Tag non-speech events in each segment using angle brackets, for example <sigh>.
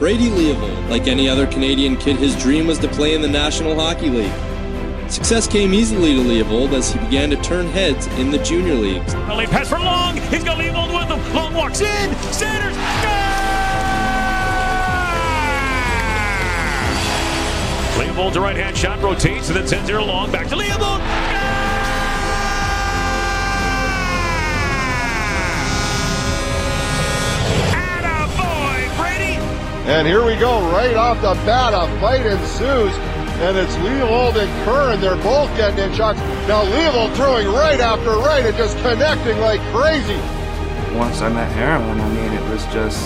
Brady Leavold, like any other Canadian kid, his dream was to play in the National Hockey League. Success came easily to Leavold as he began to turn heads in the junior leagues. A late pass Long. He's got Leavold with him. Long walks in. Sanders. Leavold's a right hand shot rotates and then sends it along back to Leavold. And here we go, right off the bat, a fight ensues. And it's Leavold and Curran. They're both getting in shots. Now Leavold throwing right after right and just connecting like crazy. Once I met heroin, I mean, it was just,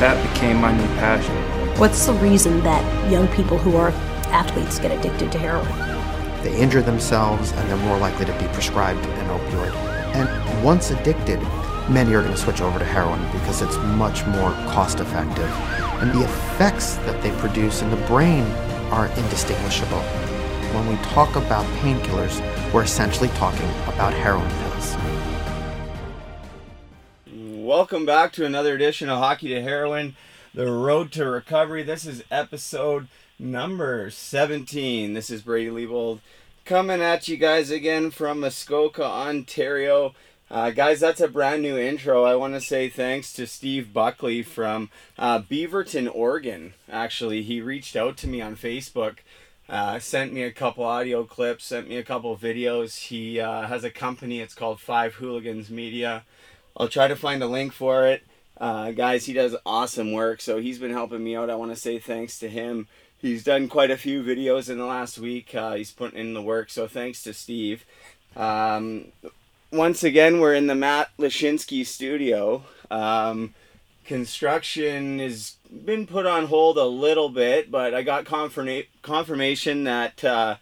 that became my new passion. What's the reason that young people who are athletes get addicted to heroin? They injure themselves and they're more likely to be prescribed an opioid. And once addicted, many are going to switch over to heroin because it's much more cost effective. And the effects that they produce in the brain are indistinguishable. When we talk about painkillers, we're essentially talking about heroin pills. Welcome back to another edition of Hockey to Heroin, the road to recovery. This is episode number 17. This is Brady Leavold coming at you guys again from Muskoka, Ontario. Uh, guys, that's a brand new intro. I want to say thanks to Steve Buckley from uh, Beaverton, Oregon. Actually, he reached out to me on Facebook, uh, sent me a couple audio clips, sent me a couple videos. He uh, has a company, it's called Five Hooligans Media. I'll try to find a link for it. Uh, guys, he does awesome work, so he's been helping me out. I want to say thanks to him. He's done quite a few videos in the last week. Uh, he's putting in the work, so thanks to Steve. Um, once again, we're in the Matt Lashinsky studio. Um, construction has been put on hold a little bit, but I got confirma- confirmation that uh,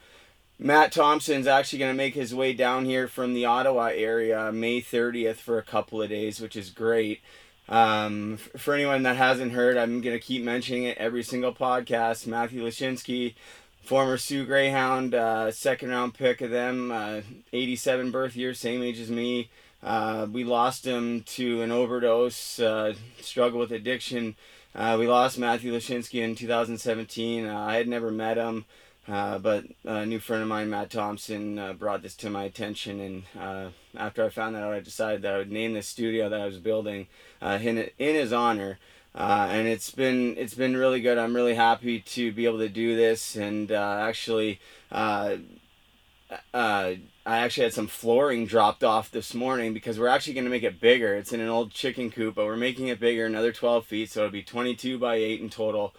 Matt Thompson's actually going to make his way down here from the Ottawa area May 30th for a couple of days, which is great. Um, for anyone that hasn't heard, I'm going to keep mentioning it every single podcast. Matthew Lashinsky former Soo Greyhound, uh, second round pick of them, uh, 87 birth year, same age as me. Uh, we lost him to an overdose, uh, struggle with addiction. Uh, we lost Matthew Lashinsky in 2017. Uh, I had never met him, but a new friend of mine, Matt Thompson, brought this to my attention. And after I found that out, I decided that I would name this studio that I was building in, in his honor. Uh, and it's been it's been really good. I'm really happy to be able to do this, and uh, actually, uh, uh I actually had some flooring dropped off this morning because we're actually going to make it bigger. It's in an old chicken coop, but we're making it bigger, another 12 feet, so it'll be 22 by 8 in total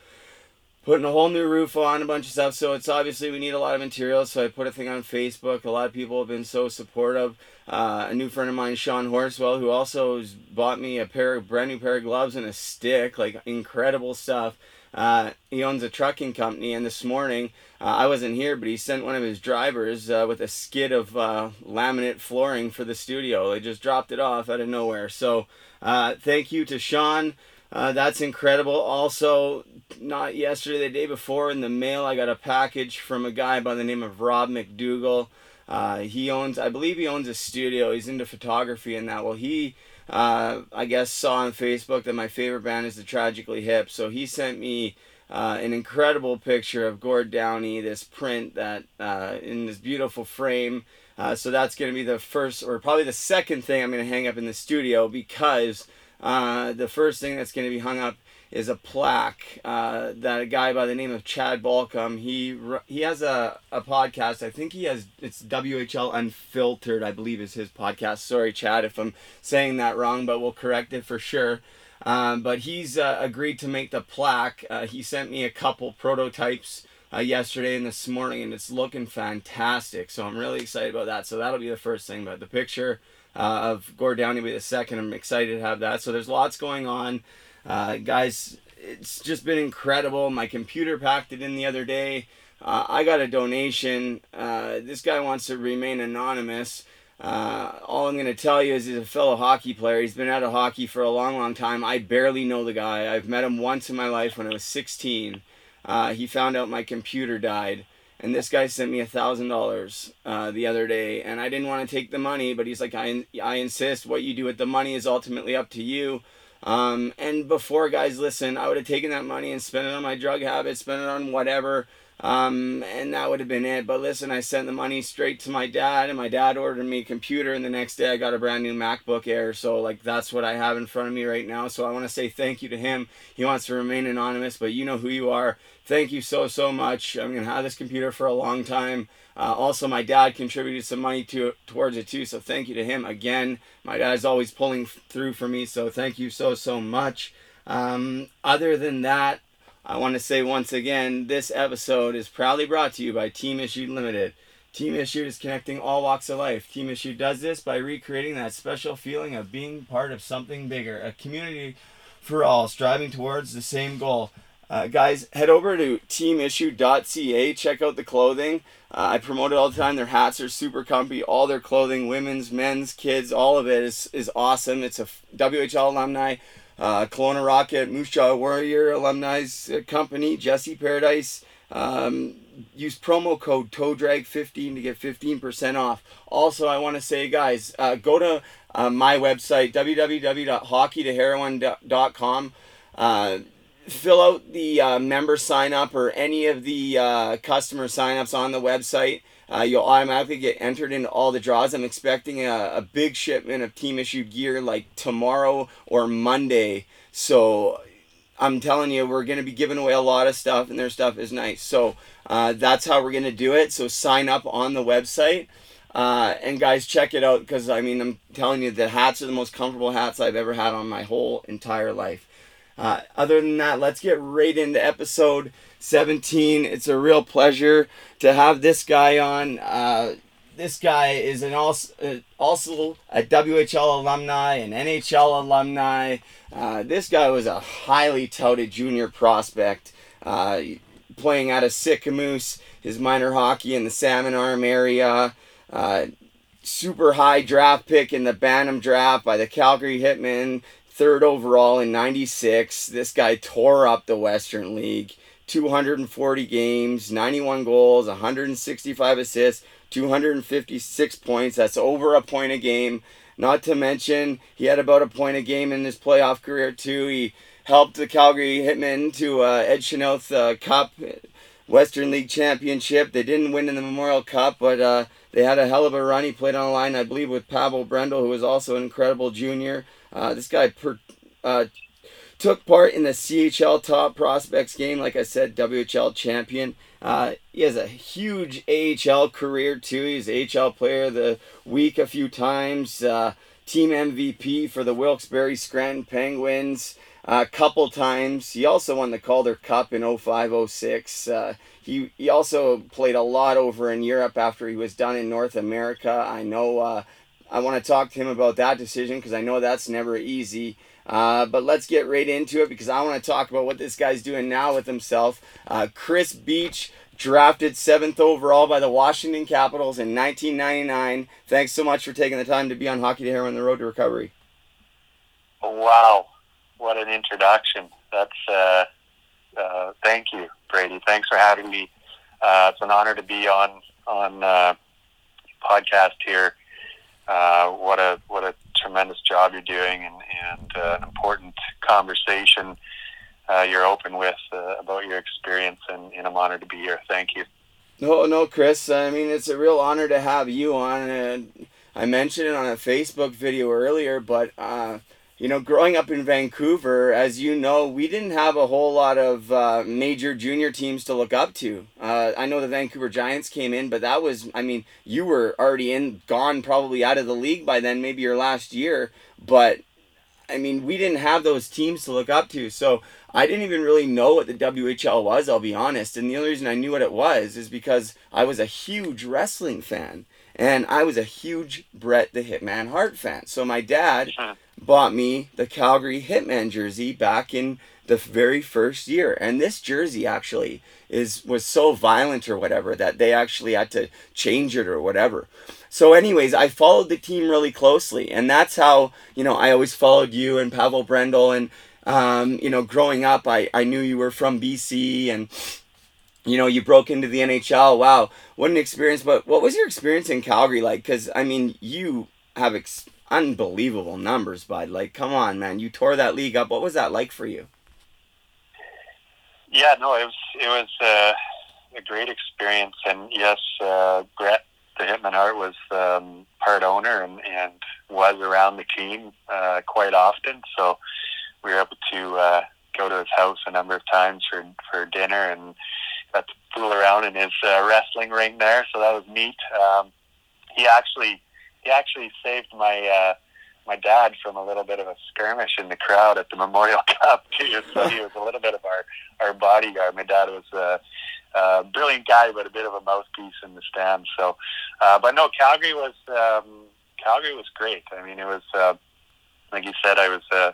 putting a whole new roof on, a bunch of stuff. So it's obviously we need a lot of materials. So I put a thing on Facebook. A lot of people have been so supportive. Uh, a new friend of mine, Sean Horswell, who also bought me a pair of brand new pair of gloves and a stick, like incredible stuff. Uh, he owns a trucking company, and this morning uh, I wasn't here, but he sent one of his drivers uh, with a skid of uh, laminate flooring for the studio. They just dropped it off out of nowhere. So uh, thank you to Sean. Uh, that's incredible. Also, not yesterday, the day before, in the mail, I got a package from a guy by the name of Rob McDougall. Uh, he owns, I believe he owns a studio. He's into photography and that. Well, he, uh, I guess, saw on Facebook that my favorite band is the Tragically Hip. So he sent me uh, an incredible picture of Gord Downie, this print that uh, in this beautiful frame. Uh, so that's going to be the first, or probably the second thing I'm going to hang up in the studio because uh, the first thing that's going to be hung up is a plaque uh, that a guy by the name of Chad Balcom he he has a, a podcast. I think he has it's WHL Unfiltered I believe is his podcast. Sorry Chad if I'm saying that wrong but we'll correct it for sure. Um, but he's uh, agreed to make the plaque. Uh, he sent me a couple prototypes uh, yesterday and this morning and it's looking fantastic so I'm really excited about that. So that'll be the first thing but the picture uh, of Gord Downie will be the second. I'm excited to have that. So there's lots going on. Uh, guys, it's just been incredible. My computer packed it in the other day. Uh, I got a donation. Uh, this guy wants to remain anonymous. Uh, all I'm going to tell you is he's a fellow hockey player. He's been out of hockey for a long, long time. I barely know the guy. I've met him once in my life when I was 16. Uh, he found out my computer died and this guy sent me a thousand dollars uh, the other day and i didn't want to take the money but he's like I, I insist. What you do with the money is ultimately up to you. Um, and before, guys, listen, I would have taken that money and spent it on my drug habit, spent it on whatever, um, and that would have been it. But listen, I sent the money straight to my dad, and my dad ordered me a computer, and the next day I got a brand new MacBook Air. So, like, that's what I have in front of me right now. So, I want to say thank you to him. He wants to remain anonymous, but you know who you are. Thank you so, so much. I'm going to have this computer for a long time. Uh, also, my dad contributed some money to towards it too, so thank you to him again. My dad's always pulling through for me, so thank you so so much. Um, other than that, I want to say once again, this episode is proudly brought to you by Team Issued Limited. Team Issued is connecting all walks of life. Team Issued does this by recreating that special feeling of being part of something bigger, a community for all, striving towards the same goal. Uh, guys, head over to teamissue.ca. Check out the clothing. Uh, I promote it all the time. Their hats are super comfy. All their clothing, women's, men's, kids, all of it is, is awesome. It's a WHL alumni, uh, Kelowna Rocket, Moose Jaw Warrior alumni uh, company, Jesse Paradise. Um, use promo code TOEDRAG15 to get 15% off. Also, I want to say, guys, uh, go to uh, my website, www.hockeytoheroin.com. Uh, fill out the uh, member sign up or any of the uh, customer sign ups on the website. Uh, you'll automatically get entered into all the draws. I'm expecting a, a big shipment of team issued gear like tomorrow or Monday. So I'm telling you, we're going to be giving away a lot of stuff, and their stuff is nice. So uh, that's how we're going to do it. So sign up on the website. Uh, and guys, check it out because I mean, I'm telling you, the hats are the most comfortable hats I've ever had on my whole entire life. Uh, other than that, let's get right into episode 17. It's a real pleasure to have this guy on. Uh, this guy is an also, uh, also a WHL alumni, an NHL alumni. Uh, this guy was a highly touted junior prospect, uh, playing out of Sicamous, his minor hockey in the Salmon Arm area. Uh, super high draft pick in the Bantam draft by the Calgary Hitmen third overall in 96. This guy tore up the Western League. 240 games, 91 goals, 165 assists, 256 points. That's over a point a game. Not to mention, he had about a point a game in his playoff career, too. He helped the Calgary Hitmen to uh, Ed Chynoweth uh, Cup, Western League Championship. They didn't win in the Memorial Cup, but uh, they had a hell of a run. He played on a line, I believe, with Pavel Brendel, who was also an incredible junior. Uh, this guy per, uh, took part in the CHL Top Prospects game, like I said, WHL champion. Uh, he has a huge AHL career too. He's AHL Player of the Week a few times, uh, Team MVP for the Wilkes-Barre Scranton Penguins a couple times. He also won the Calder Cup in 0506. Uh, he, he also played a lot over in Europe after he was done in North America. I know uh, I want to talk to him about that decision because I know that's never easy. Uh, but let's get right into it because I want to talk about what this guy's doing now with himself. Uh, Kris Beech, drafted seventh overall by the Washington Capitals in 1999. Thanks so much for taking the time to be on Hockey to Heroin, the road to recovery. Wow, what an introduction! That's uh, uh, thank you, Brady. Thanks for having me. Uh, it's an honor to be on on uh, podcast here. Uh, what a what a tremendous job you're doing, and and uh, an important conversation uh, you're open with uh, about your experience, and, and I'm honored to be here. Thank you. No, no, Kris. I mean, it's a real honor to have you on. And I mentioned it on a Facebook video earlier, but uh, you know, growing up in Vancouver, as you know, we didn't have a whole lot of uh, major junior teams to look up to. Uh, I know the Vancouver Giants came in, but that was, I mean, you were already in, gone probably out of the league by then, maybe your last year. But, I mean, we didn't have those teams to look up to. So I didn't even really know what the WHL was, I'll be honest. And the only reason I knew what it was is because I was a huge wrestling fan. And I was a huge Bret the Hitman Hart fan. So my dad bought me the Calgary Hitmen jersey back in the very first year. And this jersey actually is was so violent or whatever that they actually had to change it or whatever. So anyways, I followed the team really closely and that's how, you know, I always followed you and Pavel Brendel, and um, you know, growing up I, I knew you were from BC and you know, you broke into the NHL. Wow, what an experience! But what was your experience in Calgary like? Because I mean, you have ex- unbelievable numbers, bud. Like, come on, man, you tore that league up. What was that like for you? Yeah, no, it was it was uh, a great experience, and yes, uh, Bret the Hitman Hart was um, part owner and, and was around the team uh, quite often, so we were able to uh, go to his house a number of times for for dinner and got to fool around in his uh, wrestling ring there, so that was neat. Um, he actually he actually saved my uh, my dad from a little bit of a skirmish in the crowd at the Memorial <laughs> Cup too. So he was a little bit of our our bodyguard. My dad was a, a brilliant guy, but a bit of a mouthpiece in the stands. So, uh, but no, Calgary was um, Calgary was great. I mean, it was uh, like you said, I was a,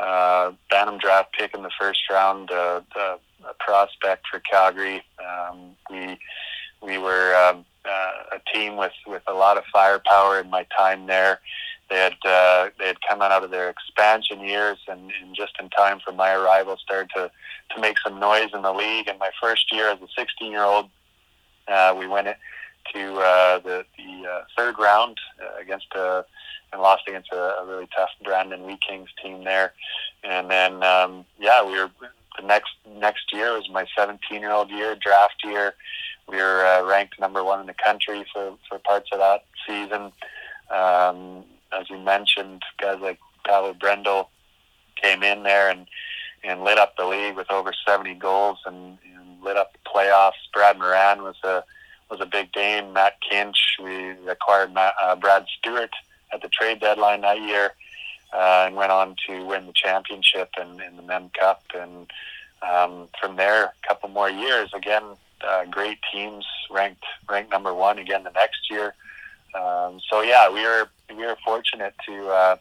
uh, Bantam draft pick in the first round, uh, the, a prospect for Calgary. Um, we we were um, uh, a team with with a lot of firepower in my time there. They had uh, they had come out of their expansion years, and, and just in time for my arrival, started to to make some noise in the league. And my first year as a 16 year old, uh, we went to uh, the the uh, third round uh, against a and lost against a, a really tough Brandon Wheat Kings team there. And then um, yeah, we were the next next year was my 17 year old year draft year. We were uh, ranked number one in the country for for parts of that season. Um, as you mentioned, guys like Pavel Brendel came in there and and lit up the league with over 70 goals and, and lit up the playoffs. Brad Moran was a was a big game. Matt Kinch, we acquired Matt, uh, Brad Stewart at the trade deadline that year, uh, and went on to win the championship and in the Mem Cup. And um, from there, a couple more years, again, uh, great teams ranked ranked number one again the next year. Um, so yeah, we were we were fortunate to uh,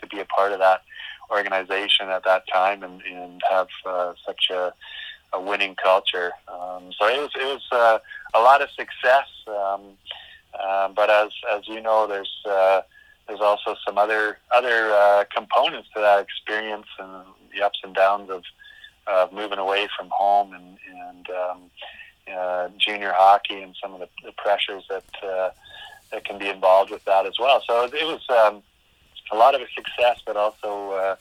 to be a part of that organization at that time and, and have uh, such a, a winning culture. Um, so it was it was uh, a lot of success. Um, uh, but as as you know, there's uh, there's also some other other uh, components to that experience and the ups and downs of of moving away from home and and um, uh, junior hockey and some of the, the pressures that uh, that can be involved with that as well. So it was um, a lot of a success, but also uh,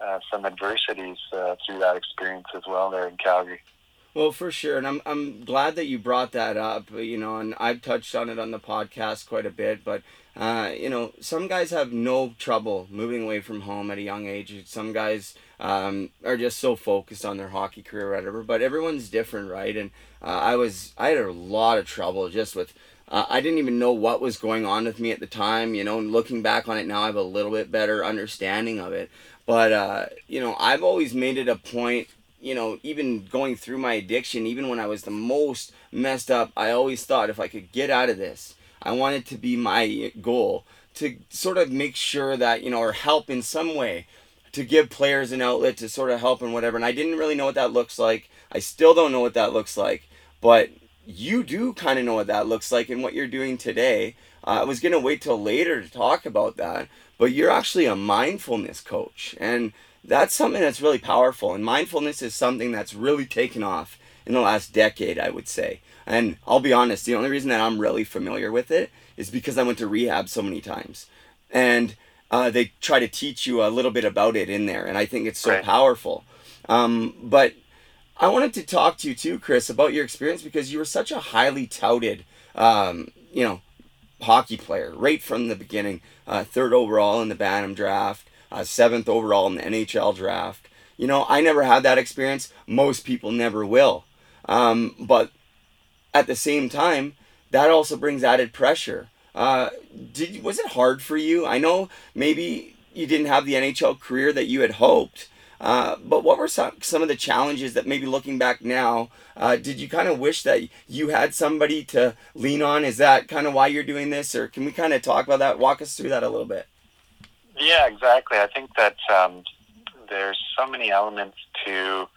uh, some adversities uh, through that experience as well there in Calgary. Well, for sure, and I'm I'm glad that you brought that up. You know, and I've touched on it on the podcast quite a bit, but uh, you know, some guys have no trouble moving away from home at a young age. Some guys um, are just so focused on their hockey career or whatever. But everyone's different, right? And uh, I was I had a lot of trouble just with uh, I didn't even know what was going on with me at the time. You know, looking back on it now, I have a little bit better understanding of it. But, uh, you know, I've always made it a point, you know, even going through my addiction, even when I was the most messed up, I always thought if I could get out of this, I wanted to be my goal to sort of make sure that, you know, or help in some way to give players an outlet to sort of help and whatever. And I didn't really know what that looks like. I still don't know what that looks like. But you do kind of know what that looks like and what you're doing today. Uh, I was going to wait till later to talk about that, but you're actually a mindfulness coach. And that's something that's really powerful. And mindfulness is something that's really taken off in the last decade, I would say. And I'll be honest, the only reason that I'm really familiar with it is because I went to rehab so many times. And uh, they try to teach you a little bit about it in there. And I think it's so right. powerful. Um, but I wanted to talk to you too, Kris, about your experience because you were such a highly touted, um, you know, hockey player right from the beginning. Uh, third overall in the Bantam draft, uh, seventh overall in the NHL draft. You know, I never had that experience. Most people never will. Um, but at the same time, that also brings added pressure. Uh, did was it hard for you? I know maybe you didn't have the NHL career that you had hoped, uh, but what were some, some of the challenges that maybe looking back now, uh, did you kind of wish that you had somebody to lean on? Is that kind of why you're doing this? Or can we kind of talk about that? Walk us through that a little bit. Yeah, exactly. I think that um, there's so many elements to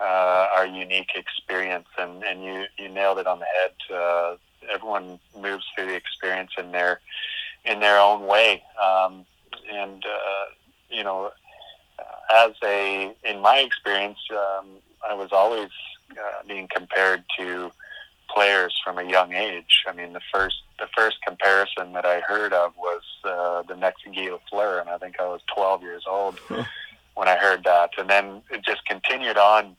uh, our unique experience, and, and you, you nailed it on the head. Uh, everyone moves through the experience in their in their own way, um, and uh, you know as a, in my experience, um, I was always uh, being compared to players from a young age. I mean, the first the first comparison that I heard of was uh, the next Guy Lafleur, and I think I was 12 years old when I heard that. And then it just continued on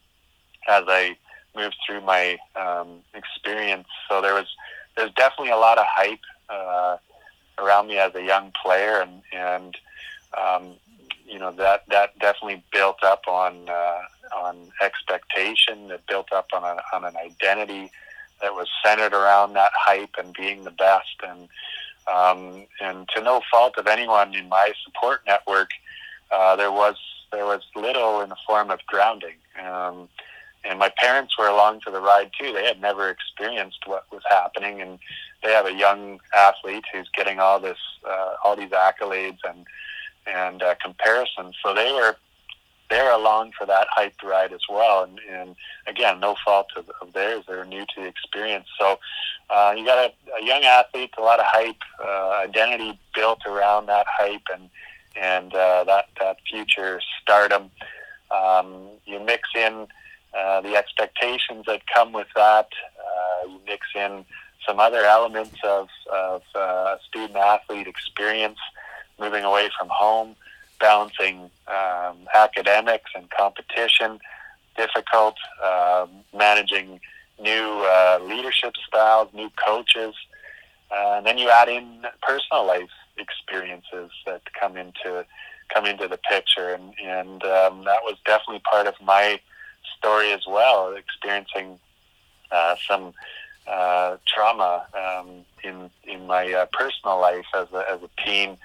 as I moved through my um, experience. So there was there's definitely a lot of hype uh, around me as a young player, and and um, you know that that definitely built up on uh, on expectation. It built up on a, on an identity that was centered around that hype and being the best. And um, and to no fault of anyone in my support network, uh, there was there was little in the form of grounding. Um, and my parents were along for the ride too. They had never experienced what was happening, and they have a young athlete who's getting all this, uh, all these accolades and and uh, comparisons. So they were they're along for that hype ride as well. And, and again, no fault of, of theirs; they're new to the experience. So uh, you got a, a young athlete, a lot of hype, uh, identity built around that hype, and and uh, that that future stardom. Um, you mix in uh, the expectations that come with that. Uh, you mix in some other elements of, of uh, student athlete experience, moving away from home, balancing um, academics and competition, difficult, uh, managing new uh, leadership styles, new coaches. Uh, and then you add in personal life experiences that come into come into the picture, and and um, that was definitely part of my story as well, experiencing uh, some uh, trauma um, in in my uh, personal life as a, as a teen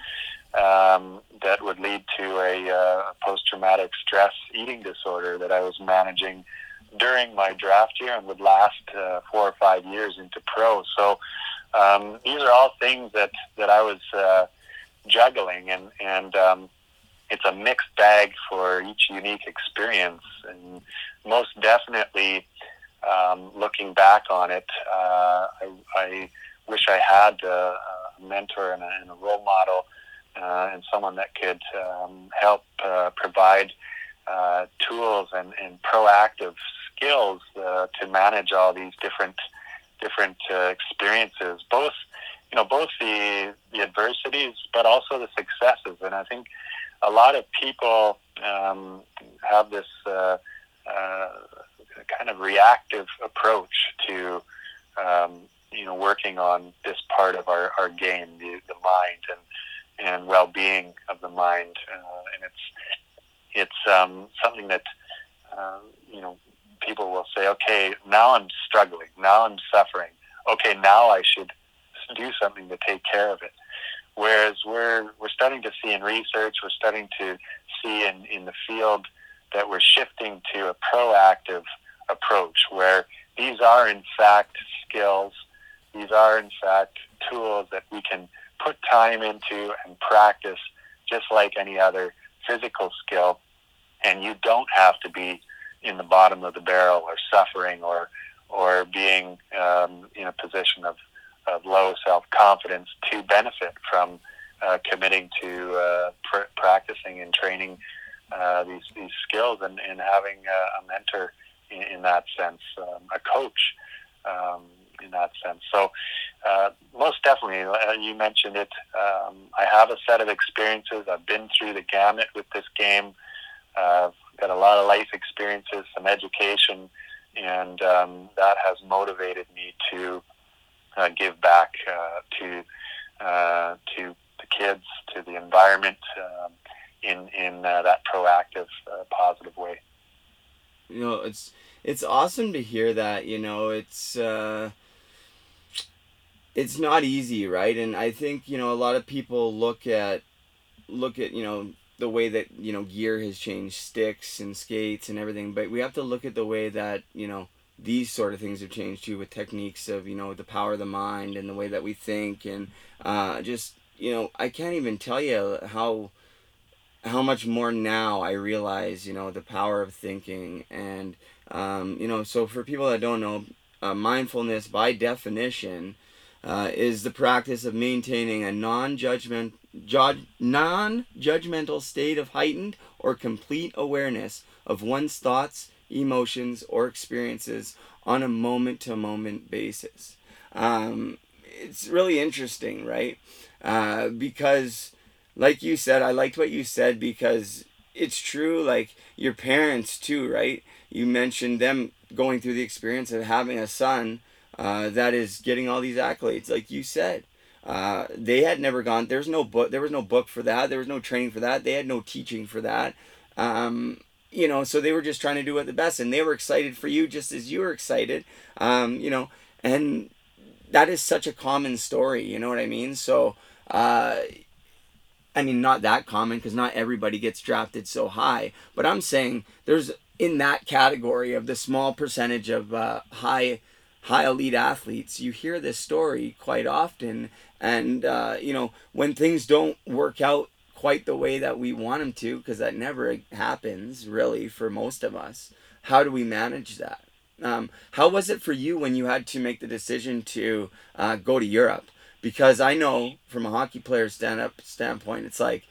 um, that would lead to a uh, post traumatic stress eating disorder that I was managing during my draft year and would last uh, four or five years into pro. So um, these are all things that that I was uh, juggling, and and um, it's a mixed bag for each unique experience. And most definitely, um, looking back on it, uh, I, I wish I had a, a mentor and a, and a role model uh, and someone that could um, help uh, provide uh, tools and, and proactive skills uh, to manage all these different different uh, experiences, both you know both the the adversities but also the successes. And I think a lot of people um, have this uh, uh, kind of reactive approach to um, you know working on this part of our, our game, the, the mind and and well-being of the mind, uh, and it's it's um, something that um, you know people will say, okay, now I'm struggling, now I'm suffering. Okay, now I should do something to take care of it. Whereas we're we're starting to see in research, we're starting to see in, in the field that we're shifting to a proactive approach where these are in fact skills, these are in fact tools that we can put time into and practice just like any other physical skill. And you don't have to be in the bottom of the barrel or suffering or or being um, in a position of, of low self confidence to benefit from uh, committing to uh, pr- practicing and training uh, these these skills and, and having a, mentor in, in, that sense, um, a coach. Um, in that sense. So, uh, most definitely, uh, you mentioned it. Um, I have a set of experiences. I've been through the gamut with this game. I've got a lot of life experiences, some education, and um, that has motivated me to uh, give back uh, to uh, to the kids, to the environment, um, in in that proactive, positive way. You know, it's it's awesome to hear that. You know, it's it's not easy, right? And I think you know a lot of people look at look at you know the way that you know gear has changed, sticks and skates and everything, but we have to look at the way that you know these sort of things have changed too with techniques of you know the power of the mind and the way that we think and uh, just you know I can't even tell you how how much more now I realize you know the power of thinking and um, you know so for people that don't know uh, mindfulness by definition uh, is the practice of maintaining a non-judgment, ju- non-judgmental state of heightened or complete awareness of one's thoughts, emotions, or experiences on a moment to moment basis. Um, it's really interesting, right? Uh, because, like you said, I liked what you said because it's true. Like your parents too, right? You mentioned them going through the experience of having a son uh, that is getting all these accolades, like you said. Uh, they had never gone. There's no book. There was no book for that. There was no training for that. They had no teaching for that. Um, you know, so they were just trying to do it the best, and they were excited for you just as you were excited. Um, you know, and that is such a common story. You know what I mean? So, uh, I mean, not that common because not everybody gets drafted so high. But I'm saying there's in that category of the small percentage of uh, high high elite athletes, you hear this story quite often. And, uh, you know, when things don't work out quite the way that we want them to, because that never happens really for most of us, how do we manage that? Um, how was it for you when you had to make the decision to uh, go to Europe? Because I know from a hockey player stand up standpoint, it's like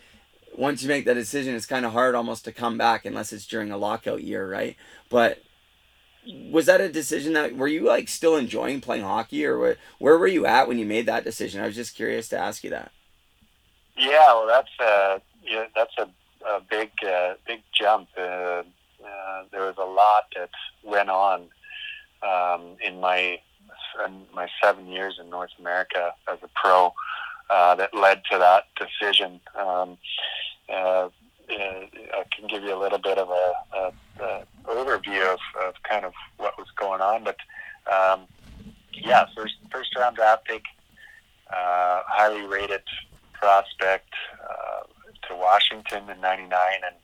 once you make that decision, it's kind of hard almost to come back unless it's during a lockout year, right? But was that a decision that were you like still enjoying playing hockey or where, where were you at when you made that decision? I was just curious to ask you that. Yeah, well, that's a yeah, that's a, a big uh, big jump. Uh, uh, there was a lot that went on um, in my in my seven years in North America as a pro uh, that led to that decision. Um, uh, uh, I can give you a little bit of a, a, a overview of, of kind of what was going on. But um, yeah, first first round draft pick, highly rated prospect uh, to Washington in '99, and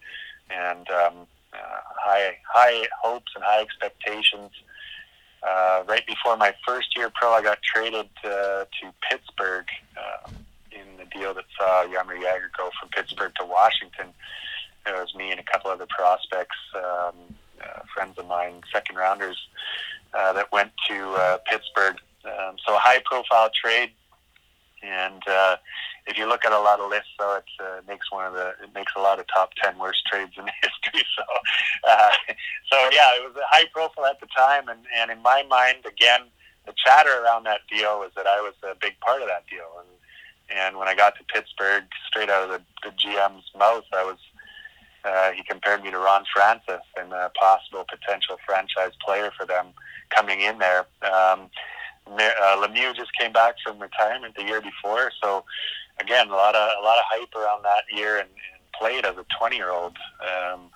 and um, uh, high high hopes and high expectations. Uh, right before my first year pro, I got traded uh, to Pittsburgh uh, in the deal that saw Jaromir Jagr go from Pittsburgh to Washington. It was me and a couple other prospects, um, uh, friends of mine, second rounders uh, that went to uh, Pittsburgh. Um, so a high profile trade. And uh, if you look at a lot of lists, though, it uh, makes one of the it makes a lot of top ten worst trades in <laughs> history. So, uh, so yeah, it was a high profile at the time, and, and in my mind, again, the chatter around that deal was that I was a big part of that deal, and and when I got to Pittsburgh, straight out of the, the GM's mouth, I was uh, he compared me to Ron Francis and a possible potential franchise player for them coming in there. Um, uh, Lemieux just came back from retirement the year before, so again, a lot of a lot of hype around that year, and, and played as a 20 year old um,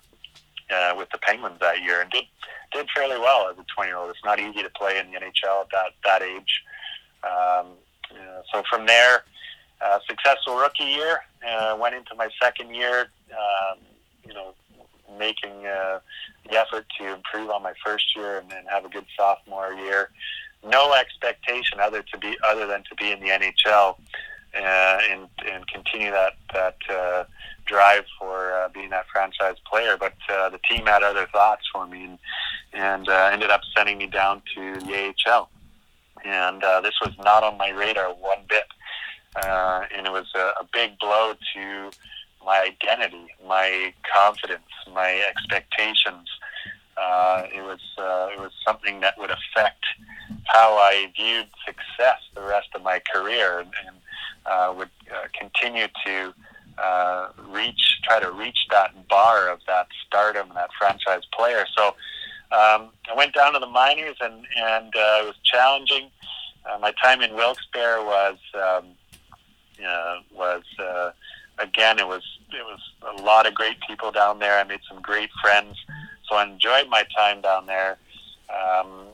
uh, with the Penguins that year, and did did fairly well as a 20 year old. It's not easy to play in the NHL at that that age. Um, uh, so from there, uh, successful rookie year. Uh, went into my second year. Um, you know, making uh, the effort to improve on my first year and then have a good sophomore year. No expectation other to be other than to be in the NHL uh, and and continue that that uh, drive for uh, being that franchise player. But uh, the team had other thoughts for me and and uh, ended up sending me down to the AHL. And uh, this was not on my radar one bit. Uh, and it was a, a big blow to my identity, my confidence, my expectations. Uh, it was uh, it was something that would affect how I viewed success the rest of my career, and, and uh, would uh, continue to uh, reach, try to reach that bar of that stardom that franchise player. So um, I went down to the minors, and and uh, it was challenging. Uh, my time in Wilkes-Barre was um, uh, was uh, again, it was it was a lot of great people down there. I made some great friends, so I enjoyed my time down there. Um,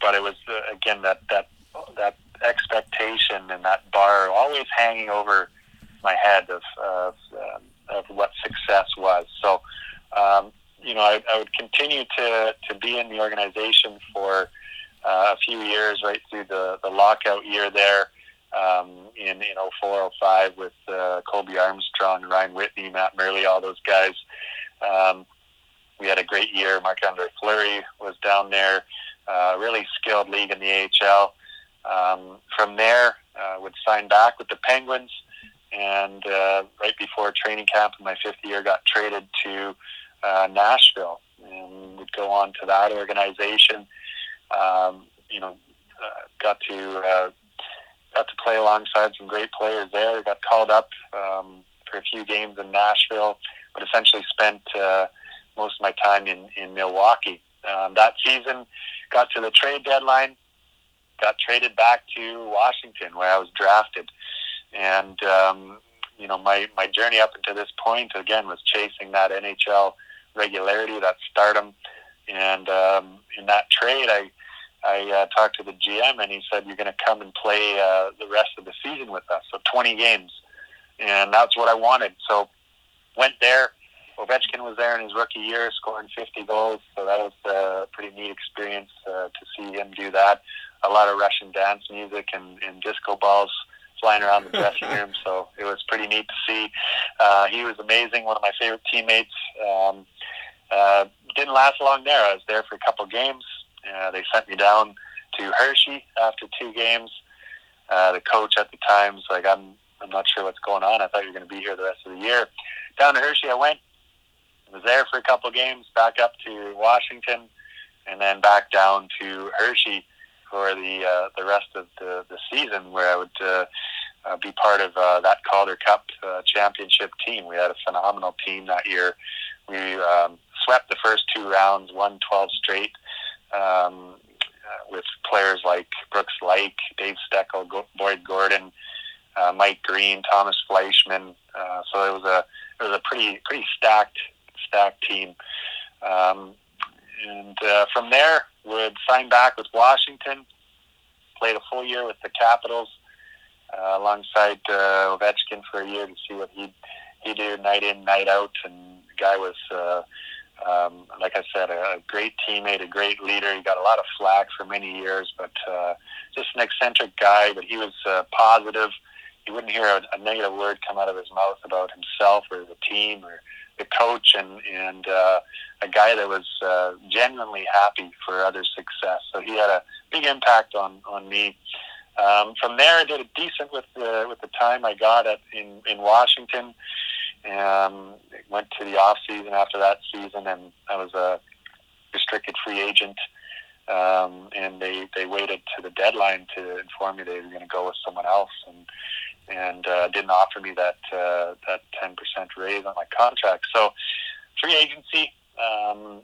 but it was again that that that expectation and that bar always hanging over my head of of, um, of what success was. So, um, you know, I, I would continue to to be in the organization for uh, a few years, right through the the lockout year there um, in in 04, 05 with uh, Colby Armstrong, Ryan Whitney, Matt Murley, all those guys. Um, we had a great year. Marc Andre Fleury was down there. Uh, really skilled league in the AHL. Um, from there, uh, would sign back with the Penguins, and uh, right before training camp in my fifth year, got traded to uh, Nashville, and would go on to that organization um, you know, uh, got to uh, got to play alongside some great players there. Got called up um, for a few games in Nashville, but essentially spent uh, most of my time in in Milwaukee. Um, that season, got to the trade deadline, got traded back to Washington where I was drafted, and um, you know my my journey up until this point again was chasing that NHL regularity, that stardom, and um, in that trade I I uh, talked to the GM and he said, "You're going to come and play uh, the rest of the season with us, so 20 games," and that's what I wanted. So went there. Ovechkin was there in his rookie year, scoring 50 goals, so that was a pretty neat experience uh, to see him do that. A lot of Russian dance music and, and disco balls flying around the dressing <laughs> room, so it was pretty neat to see. Uh, he was amazing, one of my favorite teammates. Um, uh, didn't last long there. I was there for a couple games. Uh, they sent me down to Hershey after two games. Uh, the coach at the time was like, I'm, I'm not sure what's going on. I thought you were going to be here the rest of the year. Down to Hershey I went. I Was there for a couple games, back up to Washington, and then back down to Hershey for the uh, the rest of the, the season, where I would uh, uh, be part of uh, that Calder Cup uh, championship team. We had a phenomenal team that year. We um, swept the first two rounds, won 12 straight um, uh, with players like Brooks Laich, Dave Steckel, Go- Boyd Gordon, uh, Mike Green, Tomas Fleischmann. Uh, so it was a it was a pretty pretty stacked stacked team. Um, and uh, from there, would sign back with Washington. Played a full year with the Capitals uh, alongside uh, Ovechkin for a year to see what he he do night in night out. And the guy was. Uh, um, like I said, a, a great teammate, a great leader. He got a lot of flack for many years, but uh, just an eccentric guy. But he was uh, positive. You wouldn't hear a, a negative word come out of his mouth about himself or the team or the coach, and and uh, a guy that was uh, genuinely happy for others' success. So he had a big impact on on me. Um, from there, I did a decent with the with the time I got at in in Washington. Um, went to the off season after that season, and I was a restricted free agent. Um, and they they waited to the deadline to inform me they were going to go with someone else, and and uh, didn't offer me that uh, that ten percent raise on my contract. So free agency um,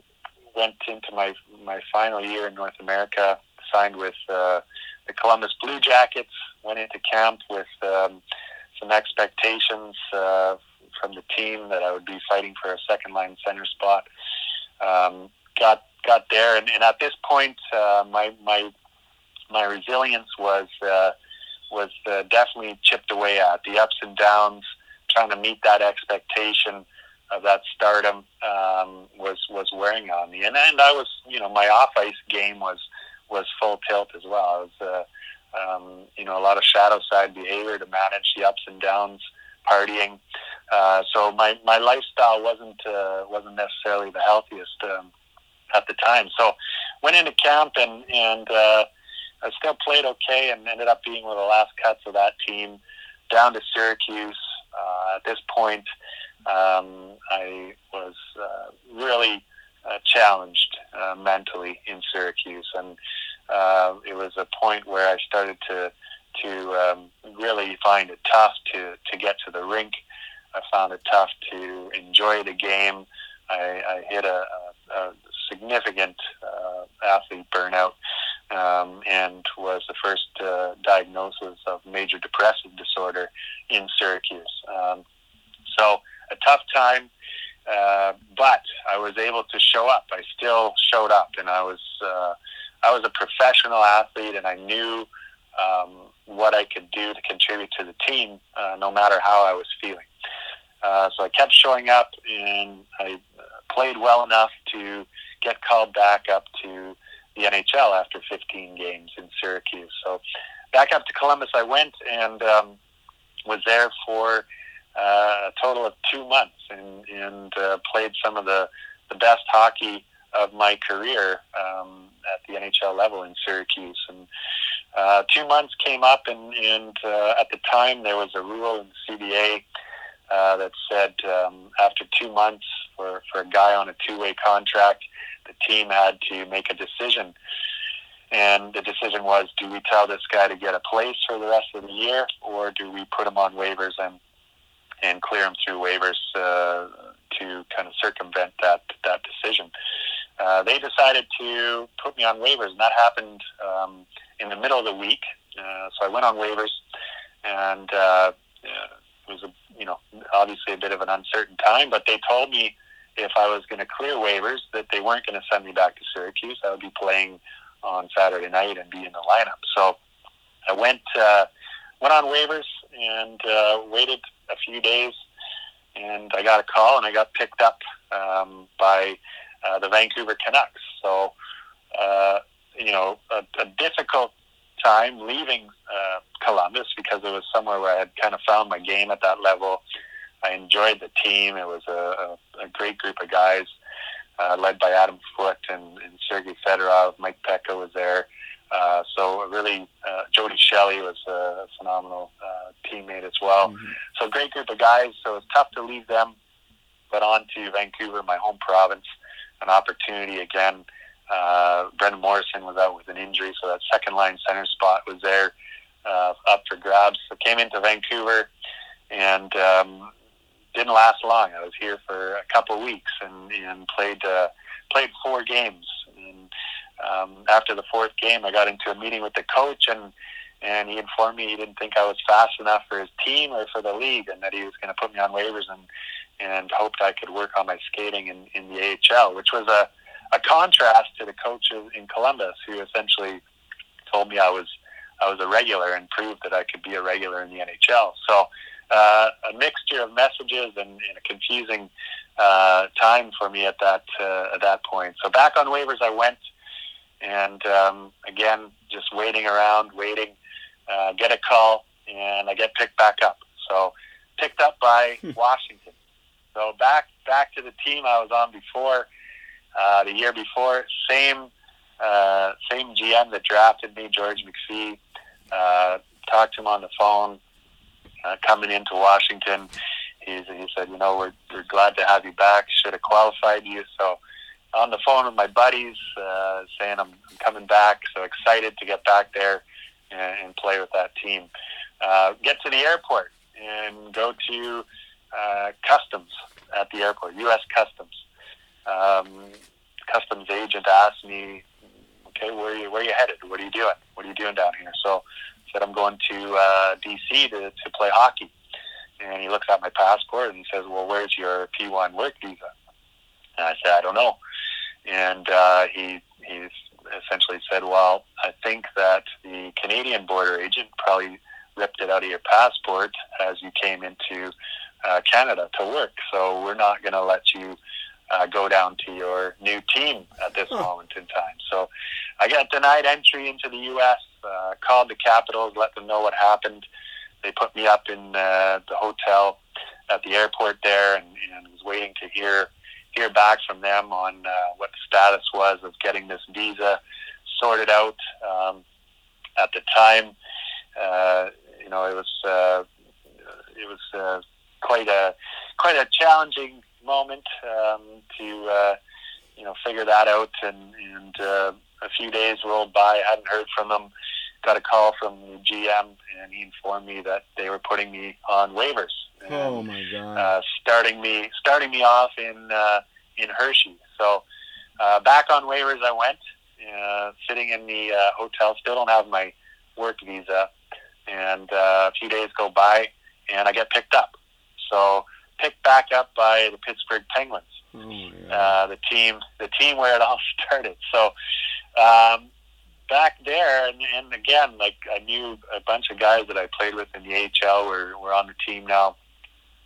went into my my final year in North America. Signed with uh, the Columbus Blue Jackets. Went into camp with um, some expectations uh, from the team that I would be fighting for a second line center spot. Um, got got there, and, and at this point, uh, my my my resilience was uh, was uh, definitely chipped away at the ups and downs, trying to meet that expectation of that stardom um, was was wearing on me, and and I was you know my off ice game was was full tilt as well. I was uh, um, you know a lot of shadow side behavior to manage the ups and downs partying. Uh, so my, my lifestyle wasn't uh, wasn't necessarily the healthiest um, at the time. So went into camp and and uh, I still played okay and ended up being one of the last cuts of that team down to Syracuse. Uh, at this point, um, I was uh, really uh, challenged uh, mentally in Syracuse, and uh, it was a point where I started to to um, really find it tough to, to get to the rink. I found it tough to enjoy the game. I, I hit a, a, a significant uh, athlete burnout um, and was the first uh, diagnosis of major depressive disorder in Syracuse. Um, so a tough time, uh, but I was able to show up. I still showed up, and I was uh, I was a professional athlete, and I knew um, what I could do to contribute to the team, uh, no matter how I was feeling. Uh, so I kept showing up, and I played well enough to get called back up to the NHL after 15 games in Syracuse. So back up to Columbus I went and um, was there for uh, a total of two months and, and uh, played some of the, the best hockey of my career um, at the NHL level in Syracuse. And uh, two months came up, and, and uh, at the time there was a rule in the CBA uh, that said um, after two months for, for a guy on a two-way contract, the team had to make a decision. and the decision was: do we tell this guy to get a place for the rest of the year, or do we put him on waivers and and clear him through waivers uh, to kind of circumvent that that decision? Uh, they decided to put me on waivers, and that happened um, in the middle of the week. Uh, so I went on waivers, and uh, it was a you know obviously a bit of an uncertain time, but they told me if I was going to clear waivers that they weren't going to send me back to Syracuse. I would be playing on Saturday night and be in the lineup. So I went uh, went on waivers and uh, waited a few days, and I got a call and I got picked up um, by uh, the Vancouver Canucks. So uh, you know a, a difficult time leaving uh, Columbus because it was somewhere where I had kind of found my game at that level. I enjoyed the team. It was a, a, a great group of guys, uh, led by Adam Foote and, and Sergei Fedorov. Mike Peca was there. Uh, so really, uh, Jody Shelley was a phenomenal uh, teammate as well. Mm-hmm. So great group of guys. So it's tough to leave them, but on to Vancouver, my home province, an opportunity again uh, Brendan Morrison was out with an injury, so that second line center spot was there uh, up for grabs. So came into Vancouver and um, didn't last long. I was here for a couple weeks and, and played uh, played four games. And um, after the fourth game, I got into a meeting with the coach and and he informed me he didn't think I was fast enough for his team or for the league, and that he was going to put me on waivers and and hoped I could work on my skating in, in the AHL, which was a a contrast to the coaches in Columbus who essentially told me I was I was a regular and proved that I could be a regular in the NHL. So uh, a mixture of messages and, and a confusing uh, time for me at that uh, at that point. So back on waivers I went, and um, again just waiting around, waiting, uh, get a call, and I get picked back up. So picked up by hmm. Washington. So back back to the team I was on before. Uh, the year before, same uh, same GM that drafted me, George McPhee. Uh, talked to him on the phone uh, coming into Washington. He's, he said, you know, we're, we're glad to have you back. Should have qualified you. So on the phone with my buddies, uh, saying I'm, I'm coming back. So excited to get back there and, and play with that team. Uh, get to the airport and go to uh, customs at the airport, U.S. Customs um, customs agent asked me, "Okay, where are you where are you headed? What are you doing? What are you doing down here?" So said, "I'm going to uh, DC to to play hockey." And he looks at my passport and he says, "Well, where's your P1 work visa?" And I said, "I don't know." And uh, he he essentially said, "Well, I think that the Canadian border agent probably ripped it out of your passport as you came into uh, Canada to work. So we're not going to let you uh, go down to your new team at this huh. moment in time. So I got denied entry into the U.S. Uh, called the Capitals, let them know what happened. They put me up in uh, the hotel at the airport there, and, and was waiting to hear hear back from them on uh, what the status was of getting this visa sorted out. Um, at the time, uh, you know, it was uh, it was uh, quite a quite a challenging moment um, to uh, you know figure that out. And, and uh, a few days rolled by, I hadn't heard from them. Got a call from the GM, and he informed me that they were putting me on waivers. And, oh my god! Uh, starting me starting me off in uh, in Hershey. So uh, back on waivers, I went. Uh, sitting in the uh, hotel, still don't have my work visa, and uh, a few days go by, and I get picked up. So picked back up by the Pittsburgh Penguins, oh, uh, the team, the team where it all <laughs> started. So um, back there, and, and again, like I knew a bunch of guys that I played with in the AHL were were on the team now.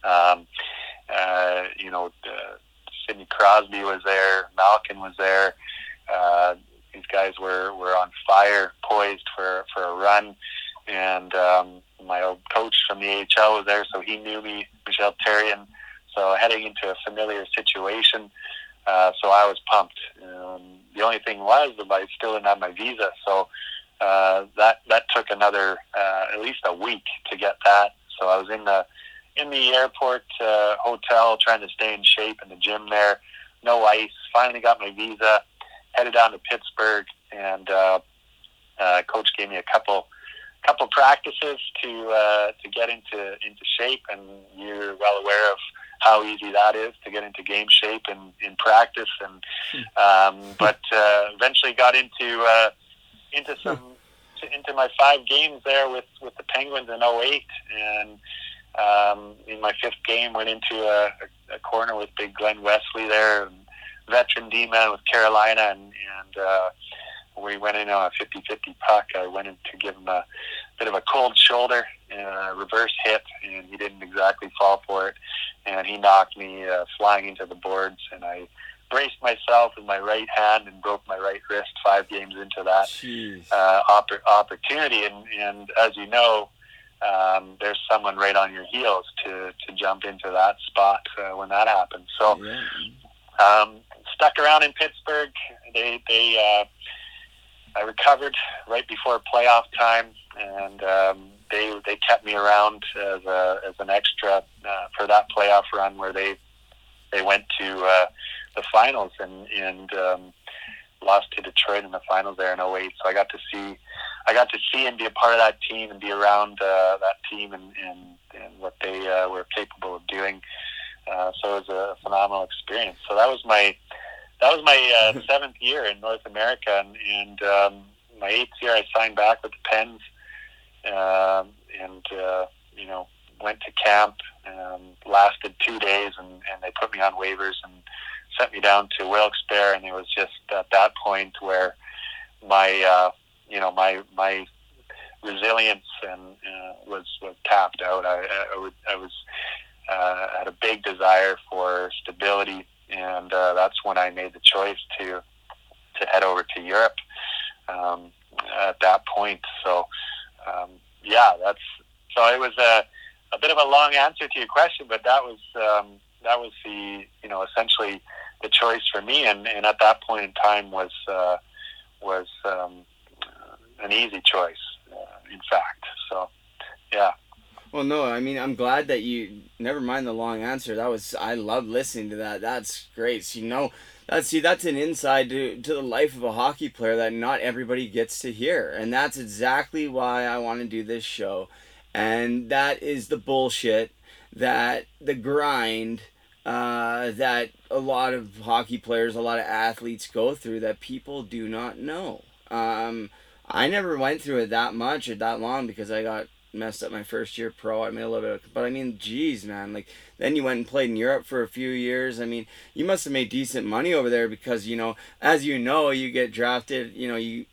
Um, uh, you know, uh, Sidney Crosby was there, Malkin was there. Uh, these guys were were on fire, poised for for a run, and um, my old coach from the AHL was there, so he knew me, Michel Therrien. So heading into a familiar situation, uh, so I was pumped. Um, the only thing was that I still didn't have my visa, so uh, that that took another uh, at least a week to get that. So I was in the in the airport uh, hotel trying to stay in shape in the gym there. No ice. Finally got my visa. Headed down to Pittsburgh and uh, Uh, coach gave me a couple couple practices to uh, to get into into shape, and you're well aware of how easy that is to get into game shape and in practice. And um, but uh, eventually got into uh, into some into my five games there with with the Penguins in 08 and. Um, in my fifth game, went into a, a corner with Big Glen Wesley there, veteran D-man with Carolina, and, and uh, we went in on a 50-50 puck. I went in to give him a bit of a cold shoulder a reverse hit, and he didn't exactly fall for it. And he knocked me uh, flying into the boards, and I braced myself with my right hand and broke my right wrist five games into that uh, opp- opportunity. And, and as you know, um, there's someone right on your heels to, to jump into that spot uh, when that happens. So Yeah. um, stuck around in Pittsburgh. They they uh, I recovered right before playoff time, and um, they they kept me around as a as an extra uh, for that playoff run where they they went to uh, the finals and and um, lost to Detroit in the finals there in 08. So I got to see I got to see and be a part of that team and be around uh, that team and, and, and what they uh, were capable of doing. Uh, so it was a phenomenal experience. So that was my that was my uh, <laughs> seventh year in North America, and, and um, my eighth year I signed back with the Pens, um, and uh, you know went to camp, um, lasted two days, and, and they put me on waivers and sent me down to Wilkes-Barre, and it was just at that point where my uh, you know my my resilience and uh, was was tapped out. I I, would, I was uh, had a big desire for stability, and uh, that's when I made the choice to to head over to Europe um, at that point. So um, yeah, that's so it was a a bit of a long answer to your question, but that was um, that was the you know essentially the choice for me, and, and at that point in time was uh, was um, an easy choice, uh, in fact. So yeah. Well, no, I mean, I'm glad that you. Never mind the long answer. That was I love listening to that. That's great. So, you know, that's see, that's an inside to to the life of a hockey player that not everybody gets to hear, and that's exactly why I want to do this show, and that is the bullshit that the grind. Uh, that a lot of hockey players, a lot of athletes go through that people do not know. Um, I never went through it that much or that long because I got messed up my first year pro. I made a little bit, of, but I mean, geez, man, like then you went and played in Europe for a few years. I mean, you must have made decent money over there because you know, as you know, you get drafted. You know, you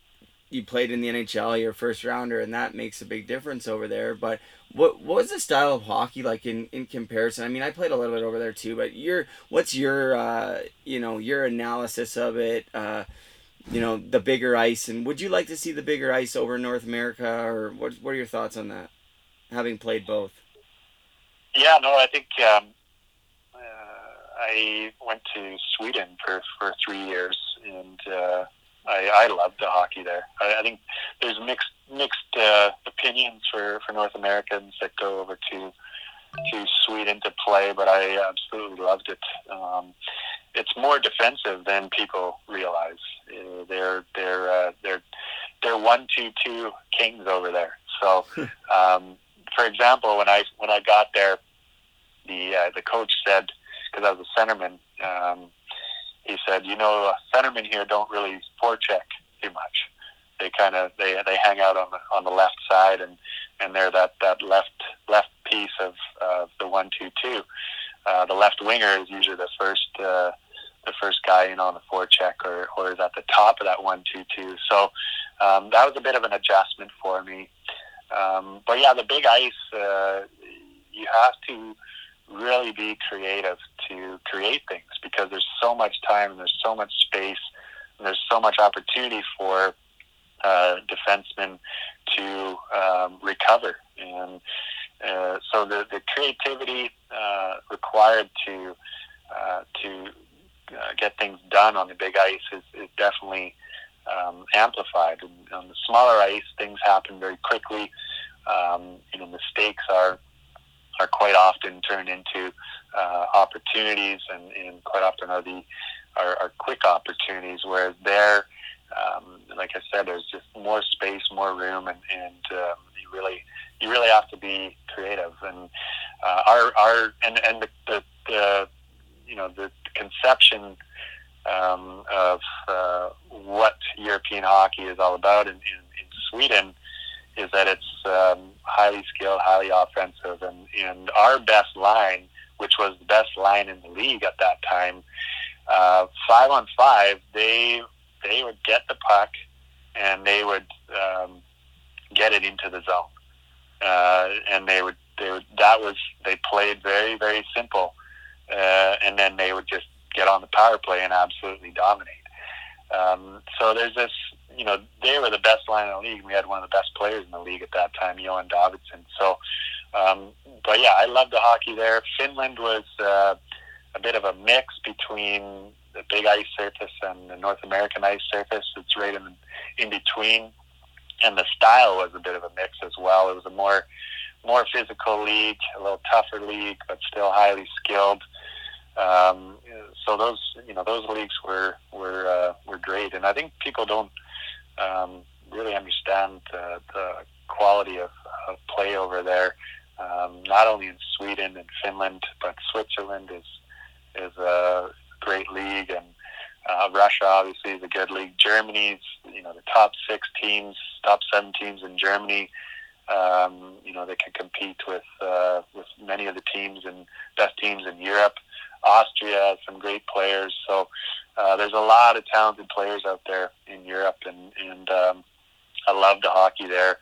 you played in the NHL, you're first rounder, and that makes a big difference over there. But what what was the style of hockey like in, in comparison? I mean, I played a little bit over there too, but your what's your uh, you know your analysis of it? Uh, you know the bigger ice, and would you like to see the bigger ice over North America, or what? What are your thoughts on that? Having played both. Yeah, no, I think um, uh, I went to Sweden for for three years, and uh, I, I loved the hockey there. I, I think there's mixed mixed uh, opinions for, for North Americans that go over to to Sweden to play, but I absolutely loved it. Um, it's more defensive than people realize. Uh, they're they're uh, they're they're one two two kings over there. So, <laughs> um, for example, when I when I got there, the uh, the coach said because I was a centerman. Um, he said, you know, centermen here don't really forecheck too much. They kind of they they hang out on the on the left side and and they're that that left left piece of uh, the one two two. Uh, the left winger is usually the first uh, the first guy in on the forecheck or or is at the top of that one two two. So um, that was a bit of an adjustment for me. Um, but yeah, the big ice, uh, you have to really be creative to create things because there's so much time and there's so much space and there's so much opportunity for uh, defensemen to um, recover. And uh, so the, the creativity uh, required to uh, to uh, get things done on the big ice is, is definitely um, amplified. And on the smaller ice, things happen very quickly. Um, you know, mistakes are are quite often turned into uh, opportunities, and, and quite often are the are, are quick opportunities. Whereas there, um, like I said, there's just more space, more room, and and um, you really you really have to be creative. And uh, our our and and the, the, the you know the conception um, of uh, what European hockey is all about in, in, in Sweden is that it's um, highly skilled, highly offensive, and, and our best line, which was the best line in the league at that time, uh, five on five, they they would get the puck and they would um, get it into the zone, uh, and they would they would that was they played very very simple, uh, and then they would just get on the power play and absolutely dominate. Um, so there's this, you know, they were the best line in the league. We had one of the best players in the league at that time, Johan Davidsson. So, um, but yeah, I loved the hockey there. Finland was uh, a bit of a mix between the big ice surface and the North American ice surface. It's right in in between, and the style was a bit of a mix as well. It was a more more physical league, a little tougher league, but still highly skilled. Um, so those you know those leagues were were uh, were great, and I think people don't um, really understand the, the quality of, of play over there. Um, not only in Sweden and Finland, but Switzerland is is a great league, and uh, Russia obviously is a good league. Germany's you know the top six teams, top seven teams in Germany. Um, you know they can compete with uh, with many of the teams and best teams in Europe. Austria has some great players. So uh, there's a lot of talented players out there in Europe, and and um, I love the hockey there.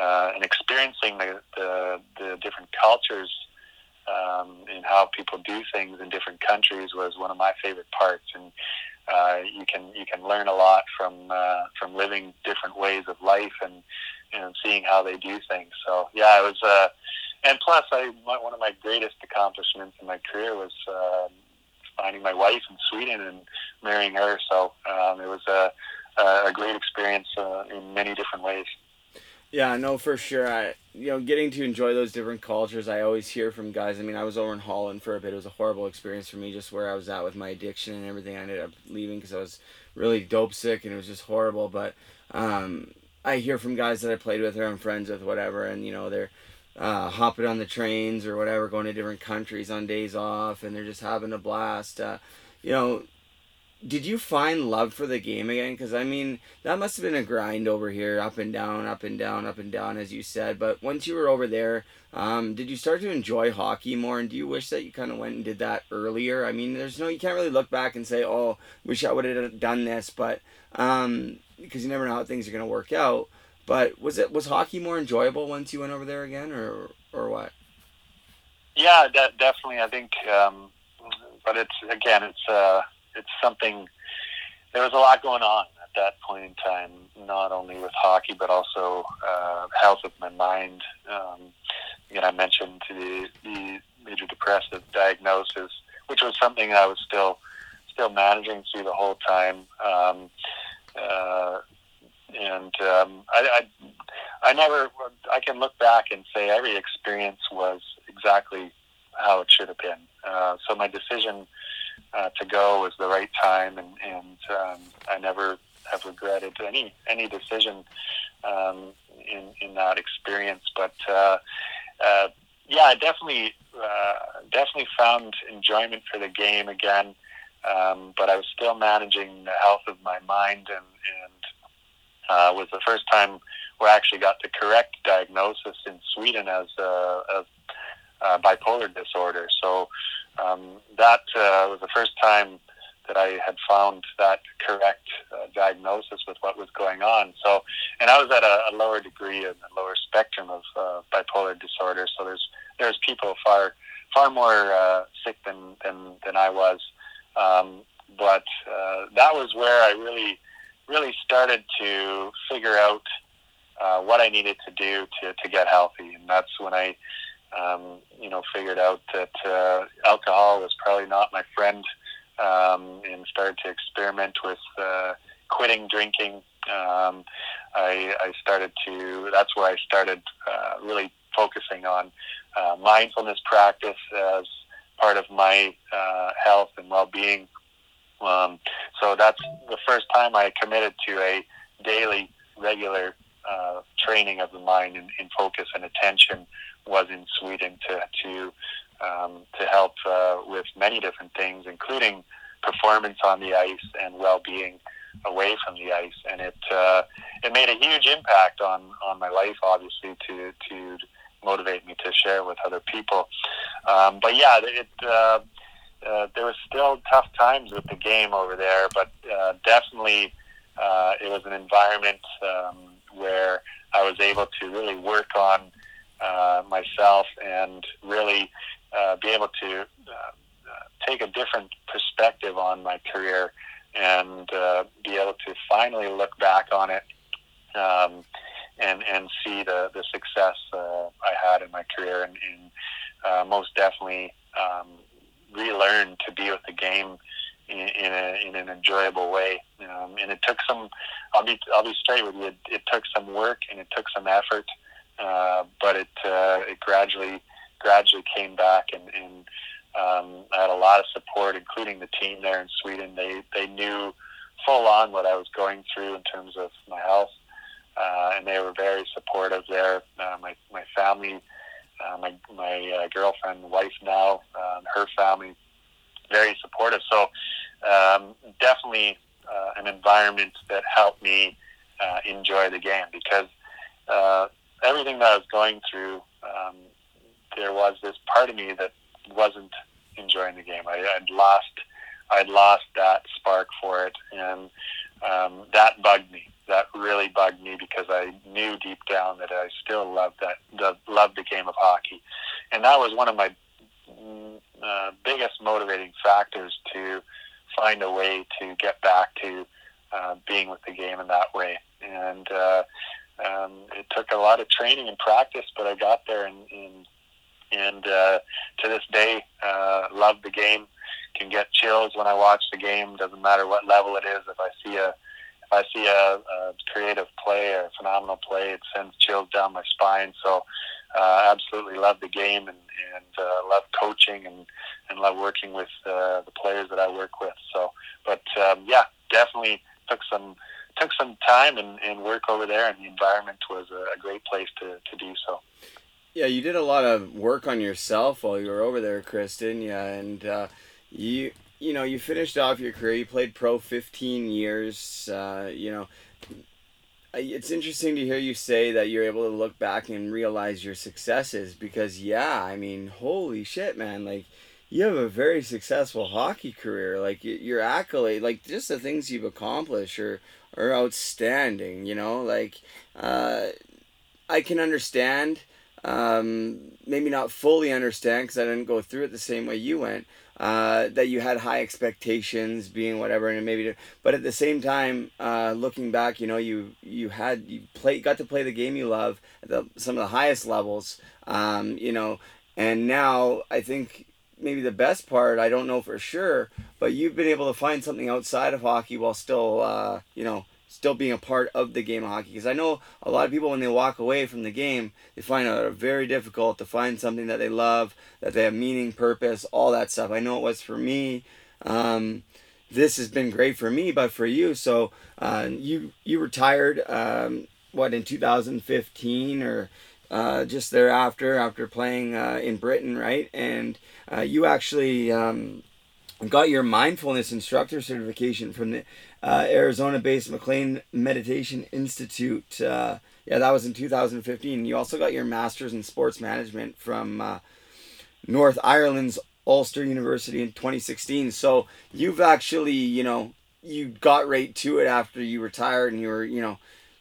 Uh, and experiencing the, the, the different cultures um, and how people do things in different countries was one of my favorite parts. And uh, you can you can learn a lot from uh, from living different ways of life and and seeing how they do things. So yeah, it was. Uh, and plus, I one of my greatest accomplishments in my career was uh, finding my wife in Sweden and marrying her. So um, it was a, a great experience uh, in many different ways. Yeah, no, for sure. I, you know, getting to enjoy those different cultures. I always hear from guys. I mean, I was over in Holland for a bit. It was a horrible experience for me, just where I was at with my addiction and everything. I ended up leaving because I was really dope sick, and it was just horrible. But um, I hear from guys that I played with or I'm friends with, whatever, and you know, they're uh, hopping on the trains or whatever, going to different countries on days off, and they're just having a blast. Uh, you know, did you find love for the game again? Because I mean, that must have been a grind over here, up and down, up and down, up and down, as you said. But once you were over there, um, did you start to enjoy hockey more? And do you wish that you kind of went and did that earlier? I mean, there's no, you can't really look back and say, "Oh, wish I would have done this," but um, because you never know how things are going to work out. But was it was hockey more enjoyable once you went over there again, or or what? Yeah, de- definitely. I think, um, but it's again, it's uh, it's something. There was a lot going on at that point in time, not only with hockey but also uh, health of my mind. Um, again, I mentioned the, the major depressive diagnosis, which was something I was still still managing through the whole time. Um, uh, and um, I, I, I never, I can look back and say every experience was exactly how it should have been. Uh, so my decision uh, to go was the right time, and, and um, I never have regretted any any decision um, in in that experience. But uh, uh, yeah, I definitely uh, definitely found enjoyment for the game again. Um, but I was still managing the health of my mind and, uh, was the first time we actually got the correct diagnosis in Sweden as a, a, a bipolar disorder. So um, that uh, was the first time that I had found that correct uh, diagnosis with what was going on. So, and I was at a, a lower degree and a lower spectrum of uh, bipolar disorder. So there's there's people far far more uh, sick than, than than I was. Um, but uh, that was where I really really started to figure out uh, what I needed to do to, to get healthy. And that's when I, um, you know, figured out that uh, alcohol was probably not my friend um, and started to experiment with uh, quitting drinking. Um, I, I started to, that's where I started uh, really focusing on uh, mindfulness practice as part of my uh, health and well-being um, so that's the first time I committed to a daily, regular uh, training of the mind in, and focus and attention was in Sweden to to um, to help uh, with many different things, including performance on the ice and well-being away from the ice. And it uh, it made a huge impact on on my life, obviously, to to motivate me to share with other people. Um, but yeah, it. Uh, there was still tough times with the game over there, but uh, definitely uh, it was an environment um, where I was able to really work on uh, myself and really uh, be able to uh, uh, take a different perspective on my career and uh, be able to finally look back on it um, and and see the the success uh, I had in my career and, and uh, most definitely um, relearn to be with the game in, in, a, in an enjoyable way. Um, and it took some. I'll be I'll be straight with you. It, it took some work and it took some effort, uh, but it uh, it gradually gradually came back and. and um, I had a lot of support, including the team there in Sweden. They they knew full on what I was going through in terms of my health, uh, and they were very supportive there. Uh, my my family, uh, my my uh, girlfriend, wife now, her family, very supportive. So um, definitely uh, an environment that helped me uh, enjoy the game because uh, everything that I was going through, um, there was this part of me that wasn't enjoying the game. I, I'd lost, I'd lost that spark for it, and um, that bugged me. That really bugged me because I knew deep down that I still loved that, the, loved the game of hockey, and that was one of my mm, uh, biggest motivating factors to find a way to get back to uh, being with the game in that way. And uh, um, it took a lot of training and practice, but I got there and, and and uh, to this day, uh, love the game. Can get chills when I watch the game. Doesn't matter what level it is. If I see a if I see a, a creative play or a phenomenal play, it sends chills down my spine. So, uh, absolutely love the game and and uh, love coaching and and love working with uh, the players that I work with. So, but um, yeah, definitely took some took some time and, and work over there, and the environment was a, a great place to, to do so. Yeah, you did a lot of work on yourself while you were over there, Kristen. didn't? And uh, you, you know, you finished off your career. You played pro 15 years. Uh, you know, it's interesting to hear you say that you're able to look back and realize your successes because, yeah, I mean, holy shit, man! Like, you have a very successful hockey career. Like your accolade, like just the things you've accomplished are are outstanding. You know, like uh, I can understand um, maybe not fully understand because I didn't go through it the same way you went. Uh, that you had high expectations, being whatever, and maybe, but at the same time, uh, looking back, you know, you you had you play got to play the game you love at the, some of the highest levels, um, you know, and now I think maybe the best part, I don't know for sure, but you've been able to find something outside of hockey while still, uh, you know, still being a part of the game of hockey. Because I know a lot of people, when they walk away from the game, they find it very difficult to find something that they love, that they have meaning, purpose, all that stuff. I know it was for me. Um, this has been great for me, but for you, so uh, you you retired um, what in 2015 or uh, just thereafter after playing uh, in Britain, right? And uh, you actually um, got your mindfulness instructor certification from the uh, Arizona-based McLean Meditation Institute. Uh, yeah, that was in 2015. You also got your master's in sports management from uh, North Ireland's Ulster University in 2016. So you've actually, you know, you got right to it after you retired, and you were, you know,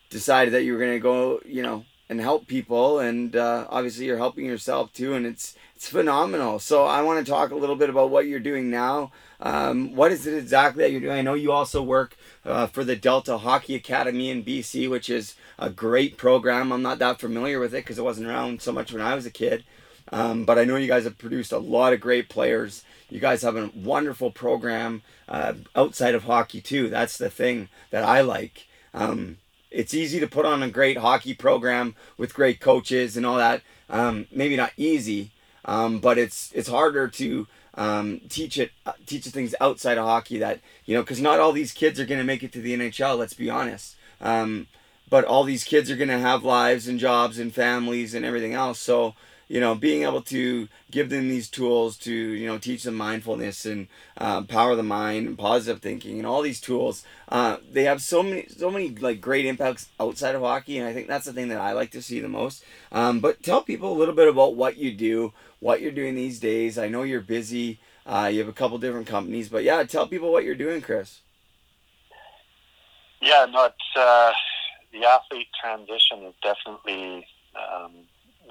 decided that you were going to go, you know, and help people, and uh, obviously you're helping yourself too, and it's it's phenomenal. So I want to talk a little bit about what you're doing now. Um, what is it exactly that you're doing? I know you also work uh, for the Delta Hockey Academy in BC, which is a great program. I'm not that familiar with it because it wasn't around so much when I was a kid. Um, but I know you guys have produced a lot of great players. You guys have a wonderful program uh, outside of hockey too. That's the thing that I like. Um, it's easy to put on a great hockey program with great coaches and all that. Um, maybe not easy, um, but it's it's harder to um, teach it uh, teach things outside of hockey that you know because not all these kids are going to make it to the NHL. Let's be honest. Um, but all these kids are going to have lives and jobs and families and everything else. So, you know, being able to give them these tools to, you know, teach them mindfulness and uh, power the mind and positive thinking and all these tools, uh, they have so many, so many like great impacts outside of hockey. And I think that's the thing that I like to see the most. Um, but tell people a little bit about what you do, what you're doing these days. I know you're busy. Uh, you have a couple different companies, but yeah, tell people what you're doing, Kris. Yeah, no, it's, uh, the athlete transition is definitely um,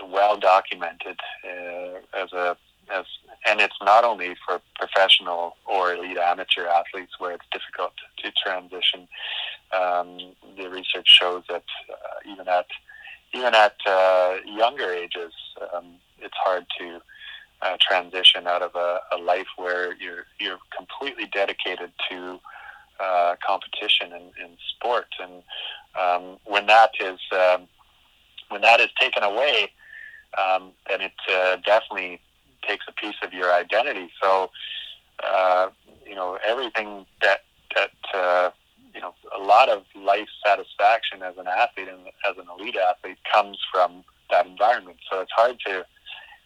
well documented uh, as a as and it's not only for professional or elite amateur athletes where it's difficult to transition. Um, the research shows that uh, even at even at uh, younger ages, um, it's hard to uh, transition out of a, a, life where you're you're completely dedicated to uh, competition and, and sport, and um, when that is um, when that is taken away, um, then it uh, definitely takes a piece of your identity. So, uh, you know, everything that that uh, you know, a lot of life satisfaction as an athlete and as an elite athlete comes from that environment. So it's hard to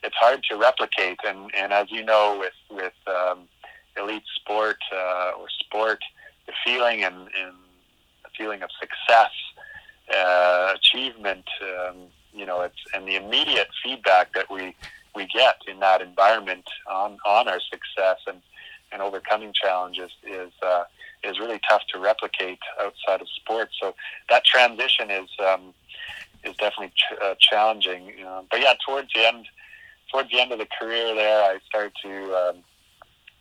it's hard to replicate. And, and as you know, with with um, elite sport uh, or sport, the feeling and, and the feeling of success, uh, achievement, um, you know, it's and the immediate feedback that we we get in that environment on on our success and and overcoming challenges is uh, is really tough to replicate outside of sports. So that transition is um, is definitely ch- uh, challenging. but yeah, towards the end towards the end of the career there, I started to um,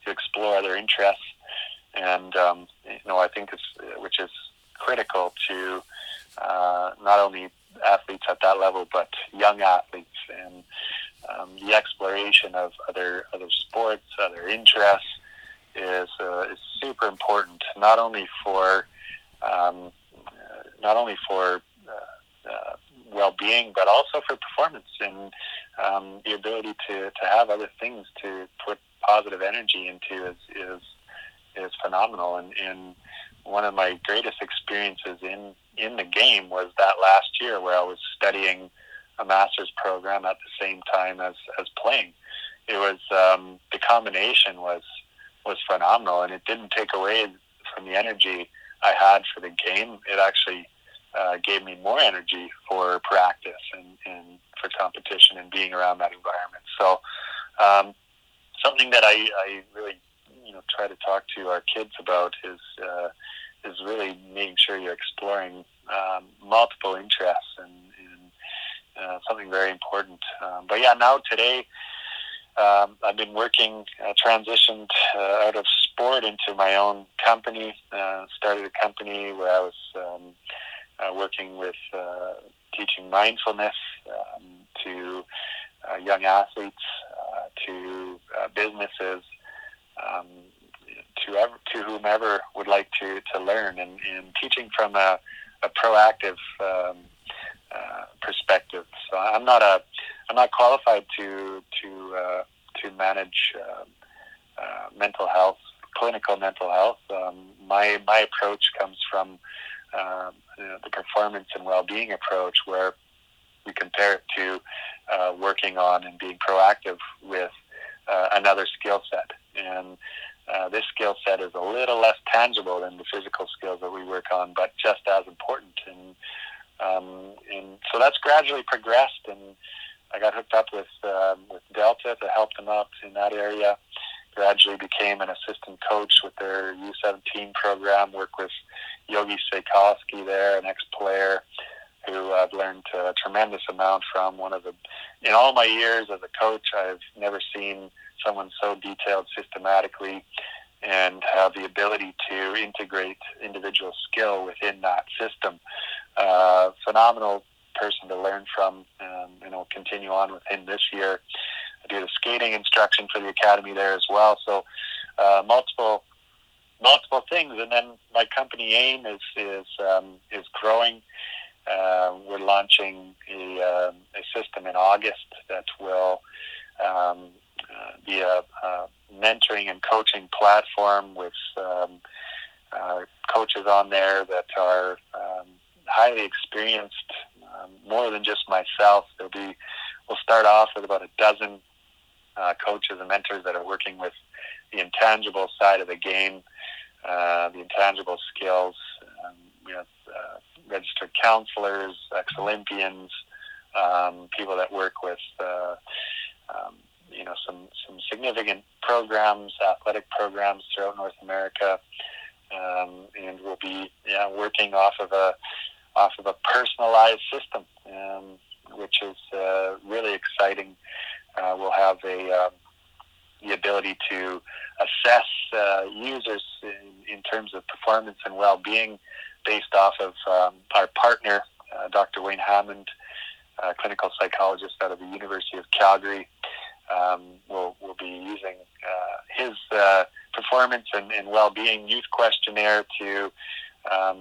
to explore other interests, and um, you know I think it's which is critical to uh, not only athletes at that level, but young athletes and um, the exploration of other other sports, other interests is uh, is super important. Not only for um, uh, not only for uh, uh, well-being, but also for performance and um, the ability to, to have other things to put positive energy into is is, is phenomenal. And, and one of my greatest experiences in in the game was that last year where I was studying a master's program at the same time as as playing. It was um, the combination was was phenomenal, and it didn't take away from the energy I had for the game. It actually uh, gave me more energy for practice and, and for competition and being around that environment. So, um, something that I, I really, you know, try to talk to our kids about is uh, is really making sure you're exploring um, multiple interests and, and uh, something very important. Um, but yeah, now today. Um, I've been working, uh, transitioned uh, out of sport into my own company. Uh, started a company where I was um, uh, working with uh, teaching mindfulness um, to young athletes, to businesses, um, to to whomever would like to, to learn, and, and teaching from a, a proactive um, uh, perspective. So I'm not a I'm not qualified to to uh, to manage uh, uh, mental health, clinical mental health. Um, my my approach comes from um, the performance and well-being approach, where we compare it to uh, working on and being proactive with uh, another skill set. And uh, this skill set is a little less tangible than the physical skills that we work on, but just as important. And um, and so that's gradually progressed. And I got hooked up with um, with Delta to help them out in that area gradually became an assistant coach with their U17 program, work with Yogi Svejkovsky there, an ex-player who I've learned a tremendous amount from. One of the, in all my years as a coach, I've never seen someone so detailed systematically and have the ability to integrate individual skill within that system. Uh, phenomenal person to learn from, um, and I'll continue on with him this year. I do the skating instruction for the academy there as well. So uh, multiple multiple things, and then my company AIM is is um, is growing. Uh, we're launching a, uh, a system in August that will um, uh, be a, a, mentoring and coaching platform with um, uh, coaches on there that are um, highly experienced, um, more than just myself. There'll be, we'll start off with about a dozen uh, coaches and mentors that are working with the intangible side of the game, uh, the intangible skills. Um, uh, registered counselors, ex-Olympians, um, people that work with, uh, um, you know, some some significant programs, athletic programs throughout North America, um, and we'll be yeah working off of a off of a personalized system, um, which is uh, really exciting. Uh, we'll have a um, the ability to assess uh, users in, in, terms of performance and well-being based off of um, our partner, uh, Dr. Wayne Hammond, uh, clinical psychologist out of the University of Calgary. Um, we'll, we'll be using uh, his uh, performance and, and, well-being youth questionnaire to um,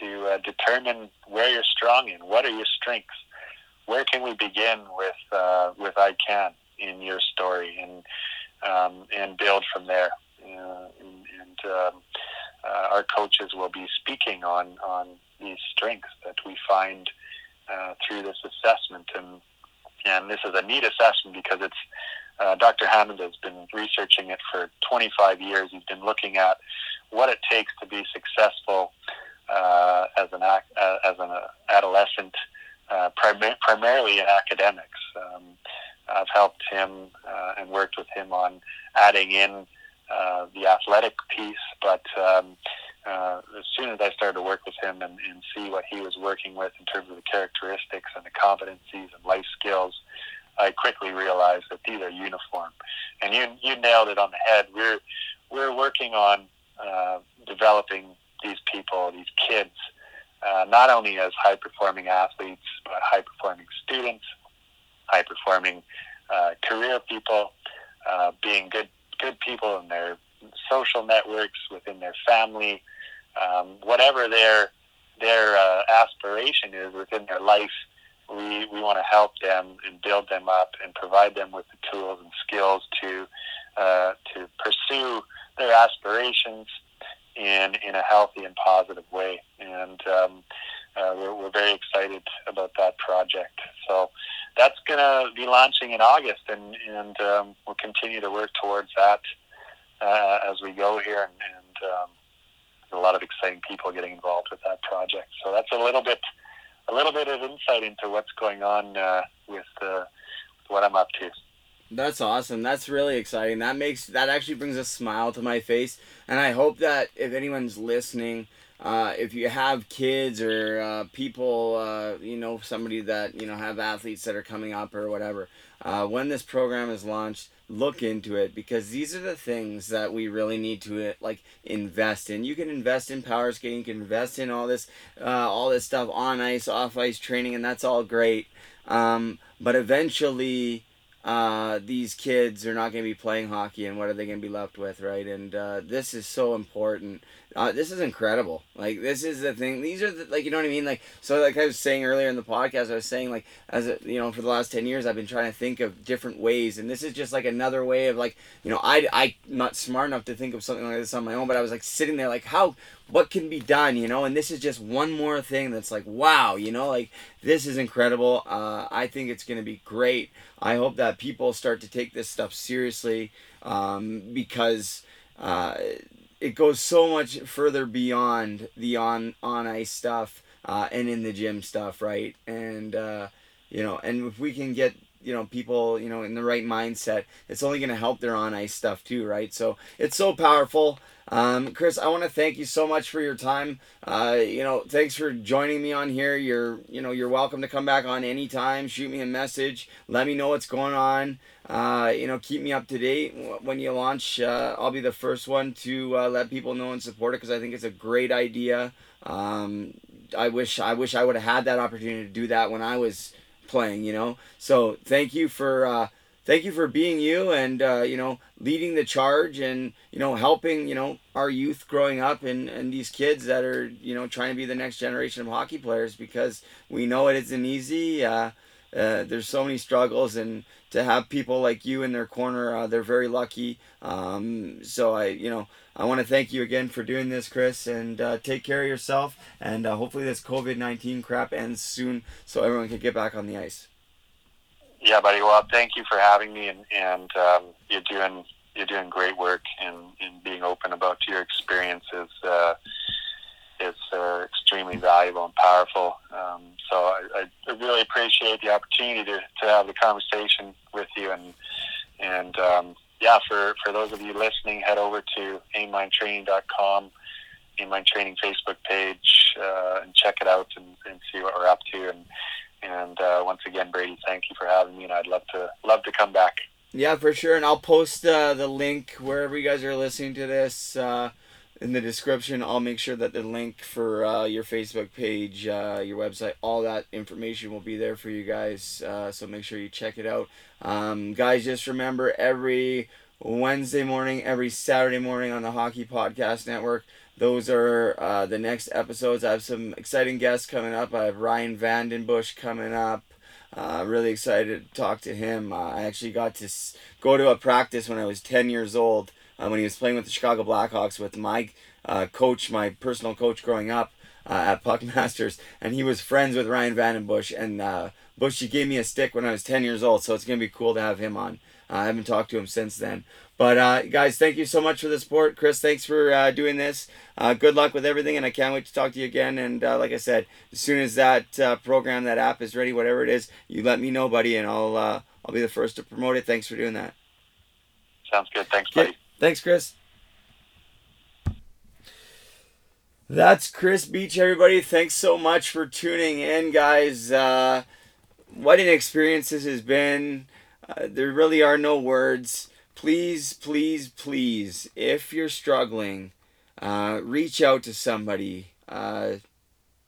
to uh, determine where you're strong in. What are your strengths? Where can we begin with uh, with I can in your story and um, and build from there. And, and um, uh, our coaches will be speaking on on these strengths that we find uh, through this assessment. And and this is a neat assessment because it's uh, Dr. Hammond has been researching it for 25 years. He's been looking at what it takes to be successful uh, as an uh, as an adolescent, uh, prim- primarily in academics. Um, I've helped him uh, and worked with him on adding in uh, the athletic piece, but um, uh, as soon as I started to work with him and, and see what he was working with in terms of the characteristics and the competencies and life skills, I quickly realized that these are uniform. And you you nailed it on the head. We're we're working on uh, developing these people, these kids, uh, not only as high performing athletes, but high performing students, high performing uh, career people, uh, being good good people in their social networks, within their family, um, whatever their their uh, aspiration is within their life. We, we want to help them and build them up and provide them with the tools and skills to uh, to pursue their aspirations in in a healthy and positive way. And um, uh, we're, we're very excited about that project. So that's going to be launching in August, and, and um, we'll continue to work towards that uh, as we go here. And, and um, a lot of exciting people getting involved with that project. So that's a little bit, a little bit of insight into what's going on uh, with uh, what I'm up to. That's awesome. That's really exciting. That makes that actually brings a smile to my face, and I hope that if anyone's listening uh, if you have kids or uh, people, uh, you know, somebody that, you know, have athletes that are coming up or whatever, uh, when this program is launched, look into it because these are the things that we really need to, uh, like, invest in. You can invest in power skating, you can invest in all this, all this stuff on ice, off ice training, and that's all great. Um, but eventually, uh, these kids are not going to be playing hockey and what are they going to be left with right and uh, this is so important uh, this is incredible. Like this is the thing. These are the, like you know what i mean? Like so like i was saying earlier in the podcast i was saying like as a, you know for the last 10 years i've been trying to think of different ways and this is just like another way of like you know i i'm not smart enough to think of something like this on my own but i was like sitting there like how what can be done you know? And this is just one more thing that's like wow you know? Like this is incredible. Uh, i think it's to be great. I hope that people start to take this stuff seriously um, because uh, it goes so much further beyond the on on ice stuff uh, and in the gym stuff right and uh, you know and if we can get you know people you know in the right mindset it's only going to help their on ice stuff too right so it's so powerful um, Kris, I want to thank you so much for your time. Uh, you know, thanks for joining me on here. You're, you know, you're welcome to come back on anytime. Shoot me a message. Let me know what's going on. Uh, you know, keep me up to date when you launch. Uh, I'll be the first one to uh, let people know and support it because I think it's a great idea. Um, I wish I wish I would have had that opportunity to do that when I was playing. You know, so thank you for uh, thank you for being you and uh, you know leading the charge and you know helping you know our youth growing up and and these kids that are you know trying to be the next generation of hockey players because we know it isn't easy uh, there's so many struggles, and to have people like you in their corner, uh, they're very lucky. Um, so I, you know, I want to thank you again for doing this, Kris, and uh, take care of yourself. And uh, hopefully this COVID nineteen crap ends soon, so everyone can get back on the ice. Yeah, buddy. Well, thank you for having me, and and um, you're doing you're doing great work, and, and being open about your experiences uh, is uh, extremely valuable and powerful. Um, so I, I really appreciate the opportunity to, to have the conversation with you, and and um, yeah, for for those of you listening, head over to aimmindtraining.com, Ainmind Training Facebook page, uh, and check it out and, and see what we're up to and and uh, once again, Brady, thank you for having me, and I'd love to love to come back. Yeah, for sure, and I'll post uh, the link wherever you guys are listening to this uh, in the description. I'll make sure that the link for uh, your Facebook page, uh, your website, all that information will be there for you guys. Uh, so make sure you check it out, um, guys. Just remember every Wednesday morning, every Saturday morning on the Hockey Podcast Network. Those are uh, the next episodes. I have some exciting guests coming up. I have Ryan VandenBussche coming up. Uh, really excited to talk to him. Uh, I actually got to go to a practice when I was 10 years old when he was playing with the Chicago Blackhawks with my uh, coach, my personal coach growing up uh, at Puck Masters. And he was friends with Ryan VandenBussche. And uh, Bushy gave me a stick when I was 10 years old. So it's going to be cool to have him on. I haven't talked to him since then. But uh, guys, thank you so much for the support. Kris, thanks for uh, doing this. Uh, good luck with everything, and I can't wait to talk to you again. And uh, like I said, as soon as that uh, program, that app is ready, whatever it is, you let me know, buddy, and I'll uh, I'll be the first to promote it. Thanks for doing that. Sounds good. Thanks, buddy. Thanks, Kris. That's Kris Beech, everybody. Thanks so much for tuning in, guys. Uh, what an experience this has been. Uh, there really are no words. Please, please, please, if you're struggling, uh, reach out to somebody. Uh,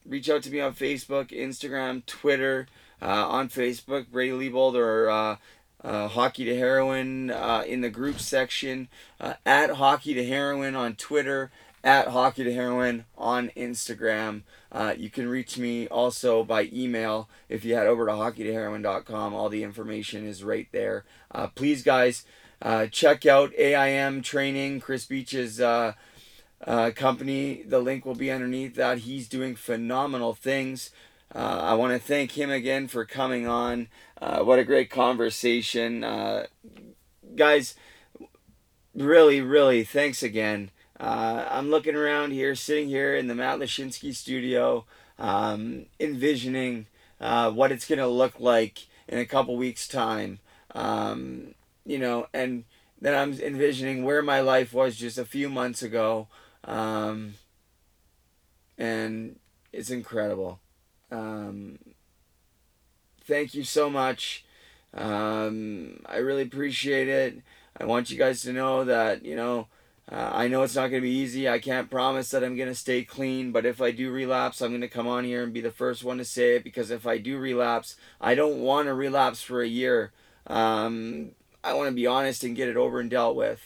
reach out to me on Facebook, Instagram, Twitter. Uh, on Facebook, Brady Liebold or uh, uh, Hockey to Heroin uh, in the group section. Uh, at Hockey to Heroin on Twitter. At Hockey to Heroin on Instagram. Uh, you can reach me also by email if you head over to hockeytoheroin.com. All the information is right there. Uh, please, guys, uh, check out AIM Training, Kris Beech's company. The link will be underneath that. He's doing phenomenal things. Uh, I want to thank him again for coming on. Uh, what a great conversation. Uh, guys, really, really, thanks again. Uh, I'm looking around here, sitting here in the Matt Lashinsky studio, um, envisioning uh, what it's going to look like in a couple weeks' time. Um, you know, and then I'm envisioning where my life was just a few months ago. Um, and it's incredible. Um, thank you so much. Um, I really appreciate it. I want you guys to know that, you know, uh, I know it's not going to be easy. I can't promise that I'm going to stay clean, but if I do relapse, I'm going to come on here and be the first one to say it because if I do relapse, I don't want to relapse for a year. Um, I want to be honest and get it over and dealt with.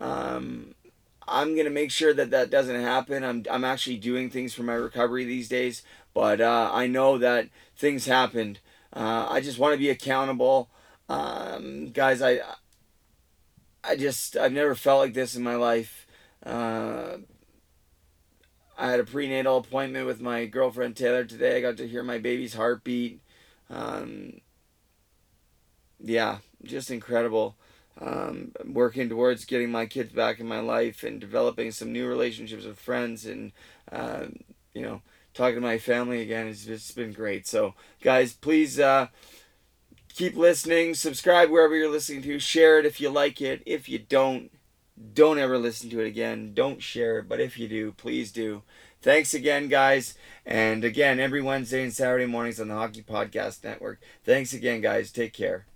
Um, I'm going to make sure that that doesn't happen. I'm, I'm actually doing things for my recovery these days, but uh, I know that things happened. Uh, I just want to be accountable. Um, guys, I I just I've never felt like this in my life. Uh, I had a prenatal appointment with my girlfriend Taylor today. I got to hear my baby's heartbeat. Um, yeah, just incredible. Um, working towards getting my kids back in my life and developing some new relationships with friends and uh, you know talking to my family again. It's just been great. So guys, please. Uh, keep listening. Subscribe wherever you're listening to. Share it if you like it. If you don't, don't ever listen to it again. Don't share it. But if you do, please do. Thanks again, guys. And again, every Wednesday and Saturday mornings on the Hockey Podcast Network. Thanks again, guys. Take care.